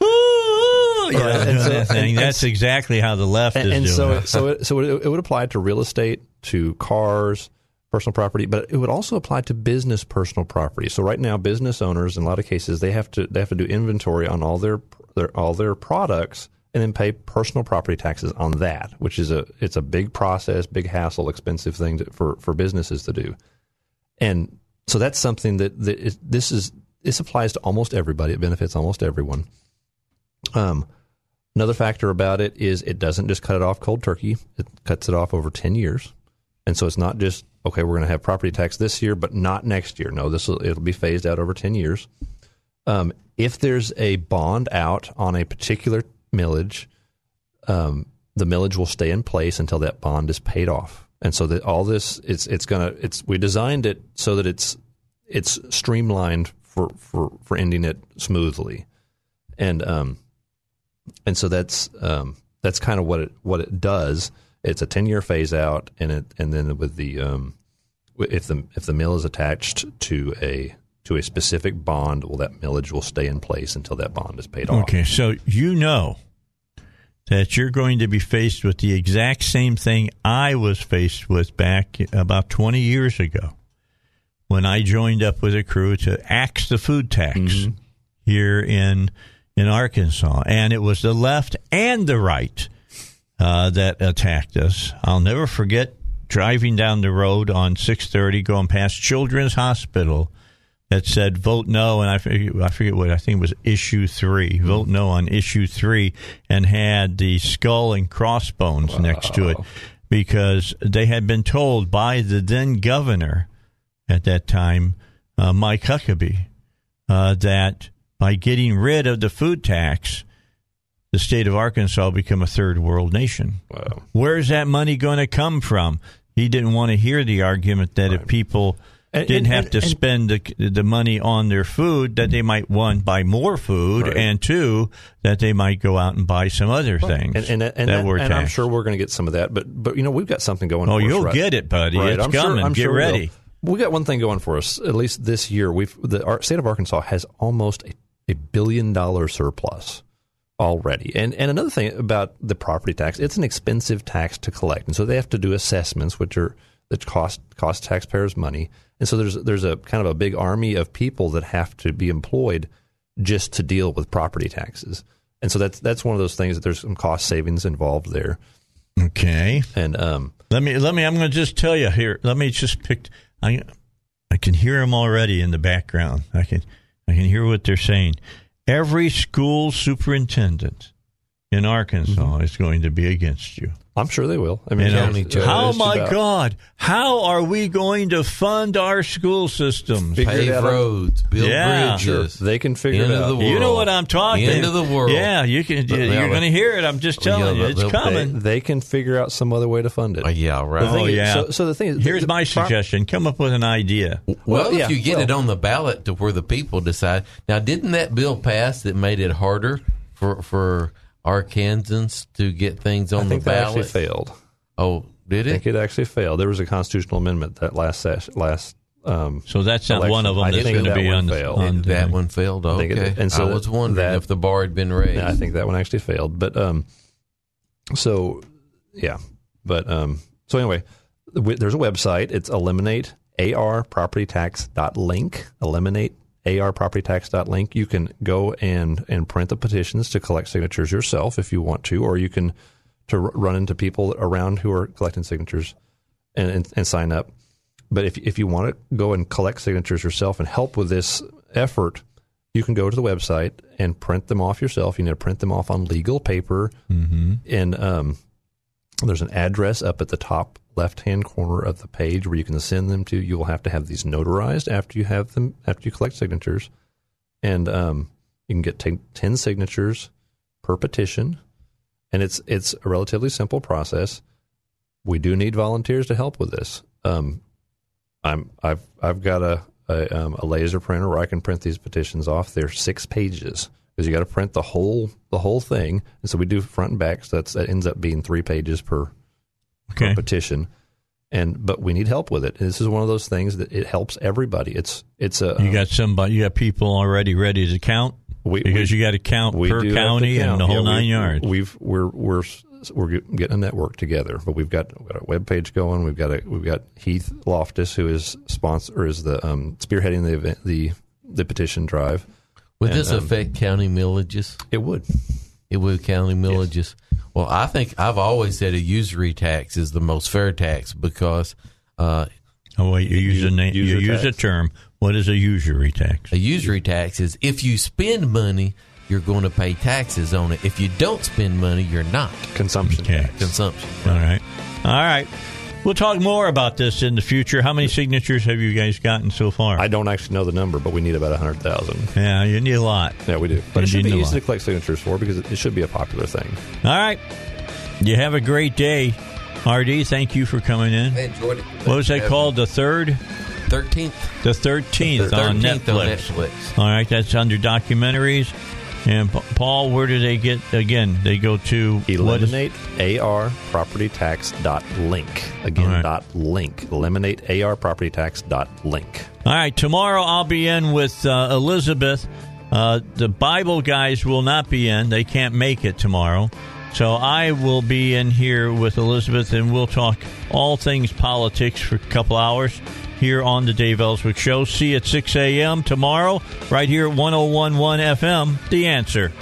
yeah, right. so, that. And, that's exactly how the left and, is and doing. so, it. so, it, so it, it would apply to real estate, to cars, personal property, but it would also apply to business personal property. So right now, business owners, in a lot of cases, they have to they have to do inventory on all their, their all their products and then pay personal property taxes on that, which is a it's a big process, big hassle, expensive thing to, for for businesses to do. And so that's something that, that is, this is this applies to almost everybody. It benefits almost everyone. Um, another factor about it is it doesn't just cut it off cold turkey; it cuts it off over ten years. And so it's not just okay, we're going to have property tax this year, but not next year. No, this will it'll be phased out over ten years. Um, if there's a bond out on a particular millage, um, the millage will stay in place until that bond is paid off. And so that all this it's it's gonna it's we designed it so that it's it's streamlined for for for ending it smoothly, and um and so that's um that's kind of what it what it does it's a ten year phase out, and it and then with the um, if the if the mill is attached to a to a specific bond, well, that millage will stay in place until that bond is paid off. Okay, so you know that you're going to be faced with the exact same thing I was faced with back about 20 years ago when I joined up with a crew to axe the food tax mm-hmm. here in in Arkansas, and it was the left and the right uh, that attacked us. I'll never forget driving down the road on 630 going past Children's Hospital that said vote no, and I forget, I forget what I think it was issue three. Vote no on issue three, and had the skull and crossbones next to it because they had been told by the then governor at that time, uh, Mike Huckabee, uh, that by getting rid of the food tax, the state of Arkansas become a third world nation. Wow. Where's that money going to come from? He didn't want to hear the argument that if people And- didn't and- have and- to and- spend the, the money on their food, that they might one buy more food, Right. and two that they might go out and buy some other things And and, and, that were and I'm sure we're going to get some of that, but but you know we've got something going. Oh, you'll right? get it, buddy. Right, It's I'm sure- coming. I'm Get sure we will. ready. We got one thing going for us. At least this year, we've the our state of Arkansas has almost a, a billion dollar surplus already. And and another thing about the property tax, it's an expensive tax to collect, and so they have to do assessments, which are that cost cost taxpayers money. And so there's there's a kind of a big army of people that have to be employed just to deal with property taxes. And so that's that's one of those things that there's some cost savings involved there. Okay. And um, Let me let me. I'm going to just tell you here. Let me just pick. I I can hear them already in the background. I can I can hear what they're saying. Every school superintendent in Arkansas mm-hmm. is going to be against you. I'm sure they will. I mean, You know, County it's- how my about- God? How are we going to fund our school systems? Figure Pave roads, build Yeah. bridges. They can figure End it of out. the You know what I'm talking. End of the world. Yeah, you can. But- You're yeah, going to hear it. I'm just Yeah, telling you, it's they'll- They, coming. they can figure out some other way to fund it. Oh, yeah, right. The thing Oh, is- yeah. So, so the thing is, Here's the- my the suggestion: come up with an idea. Well, Well, if you get well- it on the ballot to where the people decide. Now, didn't that bill pass that made it harder for for Arkansans to get things on I think the that ballot? actually failed. Oh, did it? I it? think it actually failed. There was a constitutional amendment that last session, last. Um, So that's not election. one of them I that's think going to that be one on, failed. on the- that one failed. think it Okay, did. And so I was that- wondering that- if the bar had been raised. yeah, I think that one actually failed. But um, so yeah, but um, so anyway, there's a website. It's eliminate arpropertytax.link. Eliminate arpropertytax.link. You can go and and print the petitions to collect signatures yourself if you want to, or you can to run into people around who are collecting signatures and, and, and sign up. But if if you want to go and collect signatures yourself and help with this effort, you can go to the website and print them off yourself. You need to print them off on legal paper, mm-hmm. and um, there's an address up at the top left hand corner of the page where you can send them to. You will have to have these notarized after you have them after you collect signatures, and um, you can get t- ten signatures per petition, and it's it's a relatively simple process. We do need volunteers to help with this. Um, I'm I've I've got a a, um, a laser printer where I can print these petitions off. They're six pages because you got to print the whole the whole thing, and so we do front and back. So that ends up being three pages per, Okay. per petition. And but we need help with it. And this is one of those things that it helps everybody. It's it's a You got somebody. You got people already ready to count we, because we- you got to count per do have to county count. and the whole Yeah, nine we- yards. We've we're we're we're getting a network together, but we've got, we've got a web page going. We've got a we've got Heath Loftus who is sponsor or is the um, spearheading the event the the petition drive. Would And, this um, affect county millages? It would. It would county millages. Well, I think I've always said a usury tax is the most fair tax because uh, oh wait, you use a name. You use a term. What is a usury tax? a usury tax is if you spend money, you're going to pay taxes on it. If you don't spend money, you're not. Consumption Okay. tax. Consumption. All right. All right. We'll talk more about this in the future. How many signatures have you guys gotten so far? I don't actually know the number, but we need about hundred thousand. yeah, you need a lot. Yeah, we do. But You it should need be easy lot. to collect signatures for because it, it should be a popular thing. All right. You have a great day. RD, thank you for coming in. I enjoyed it. What was that called? The third? Thirteenth. The 13th, on 13th Netflix. on Netflix. All right, that's under documentaries. And Paul, where do they get? Again, they go to Eliminate AR property tax dot link. Again, right. dot link. Eliminate AR property tax dot link. All right, tomorrow I'll be in with uh, Elizabeth. Uh, the Bible guys will not be in; they can't make it tomorrow. So I will be in here with Elizabeth, and we'll talk all things politics for a couple hours here on the Dave Elswick Show. See you at 6 a.m. tomorrow, right here at 1011 FM. The answer.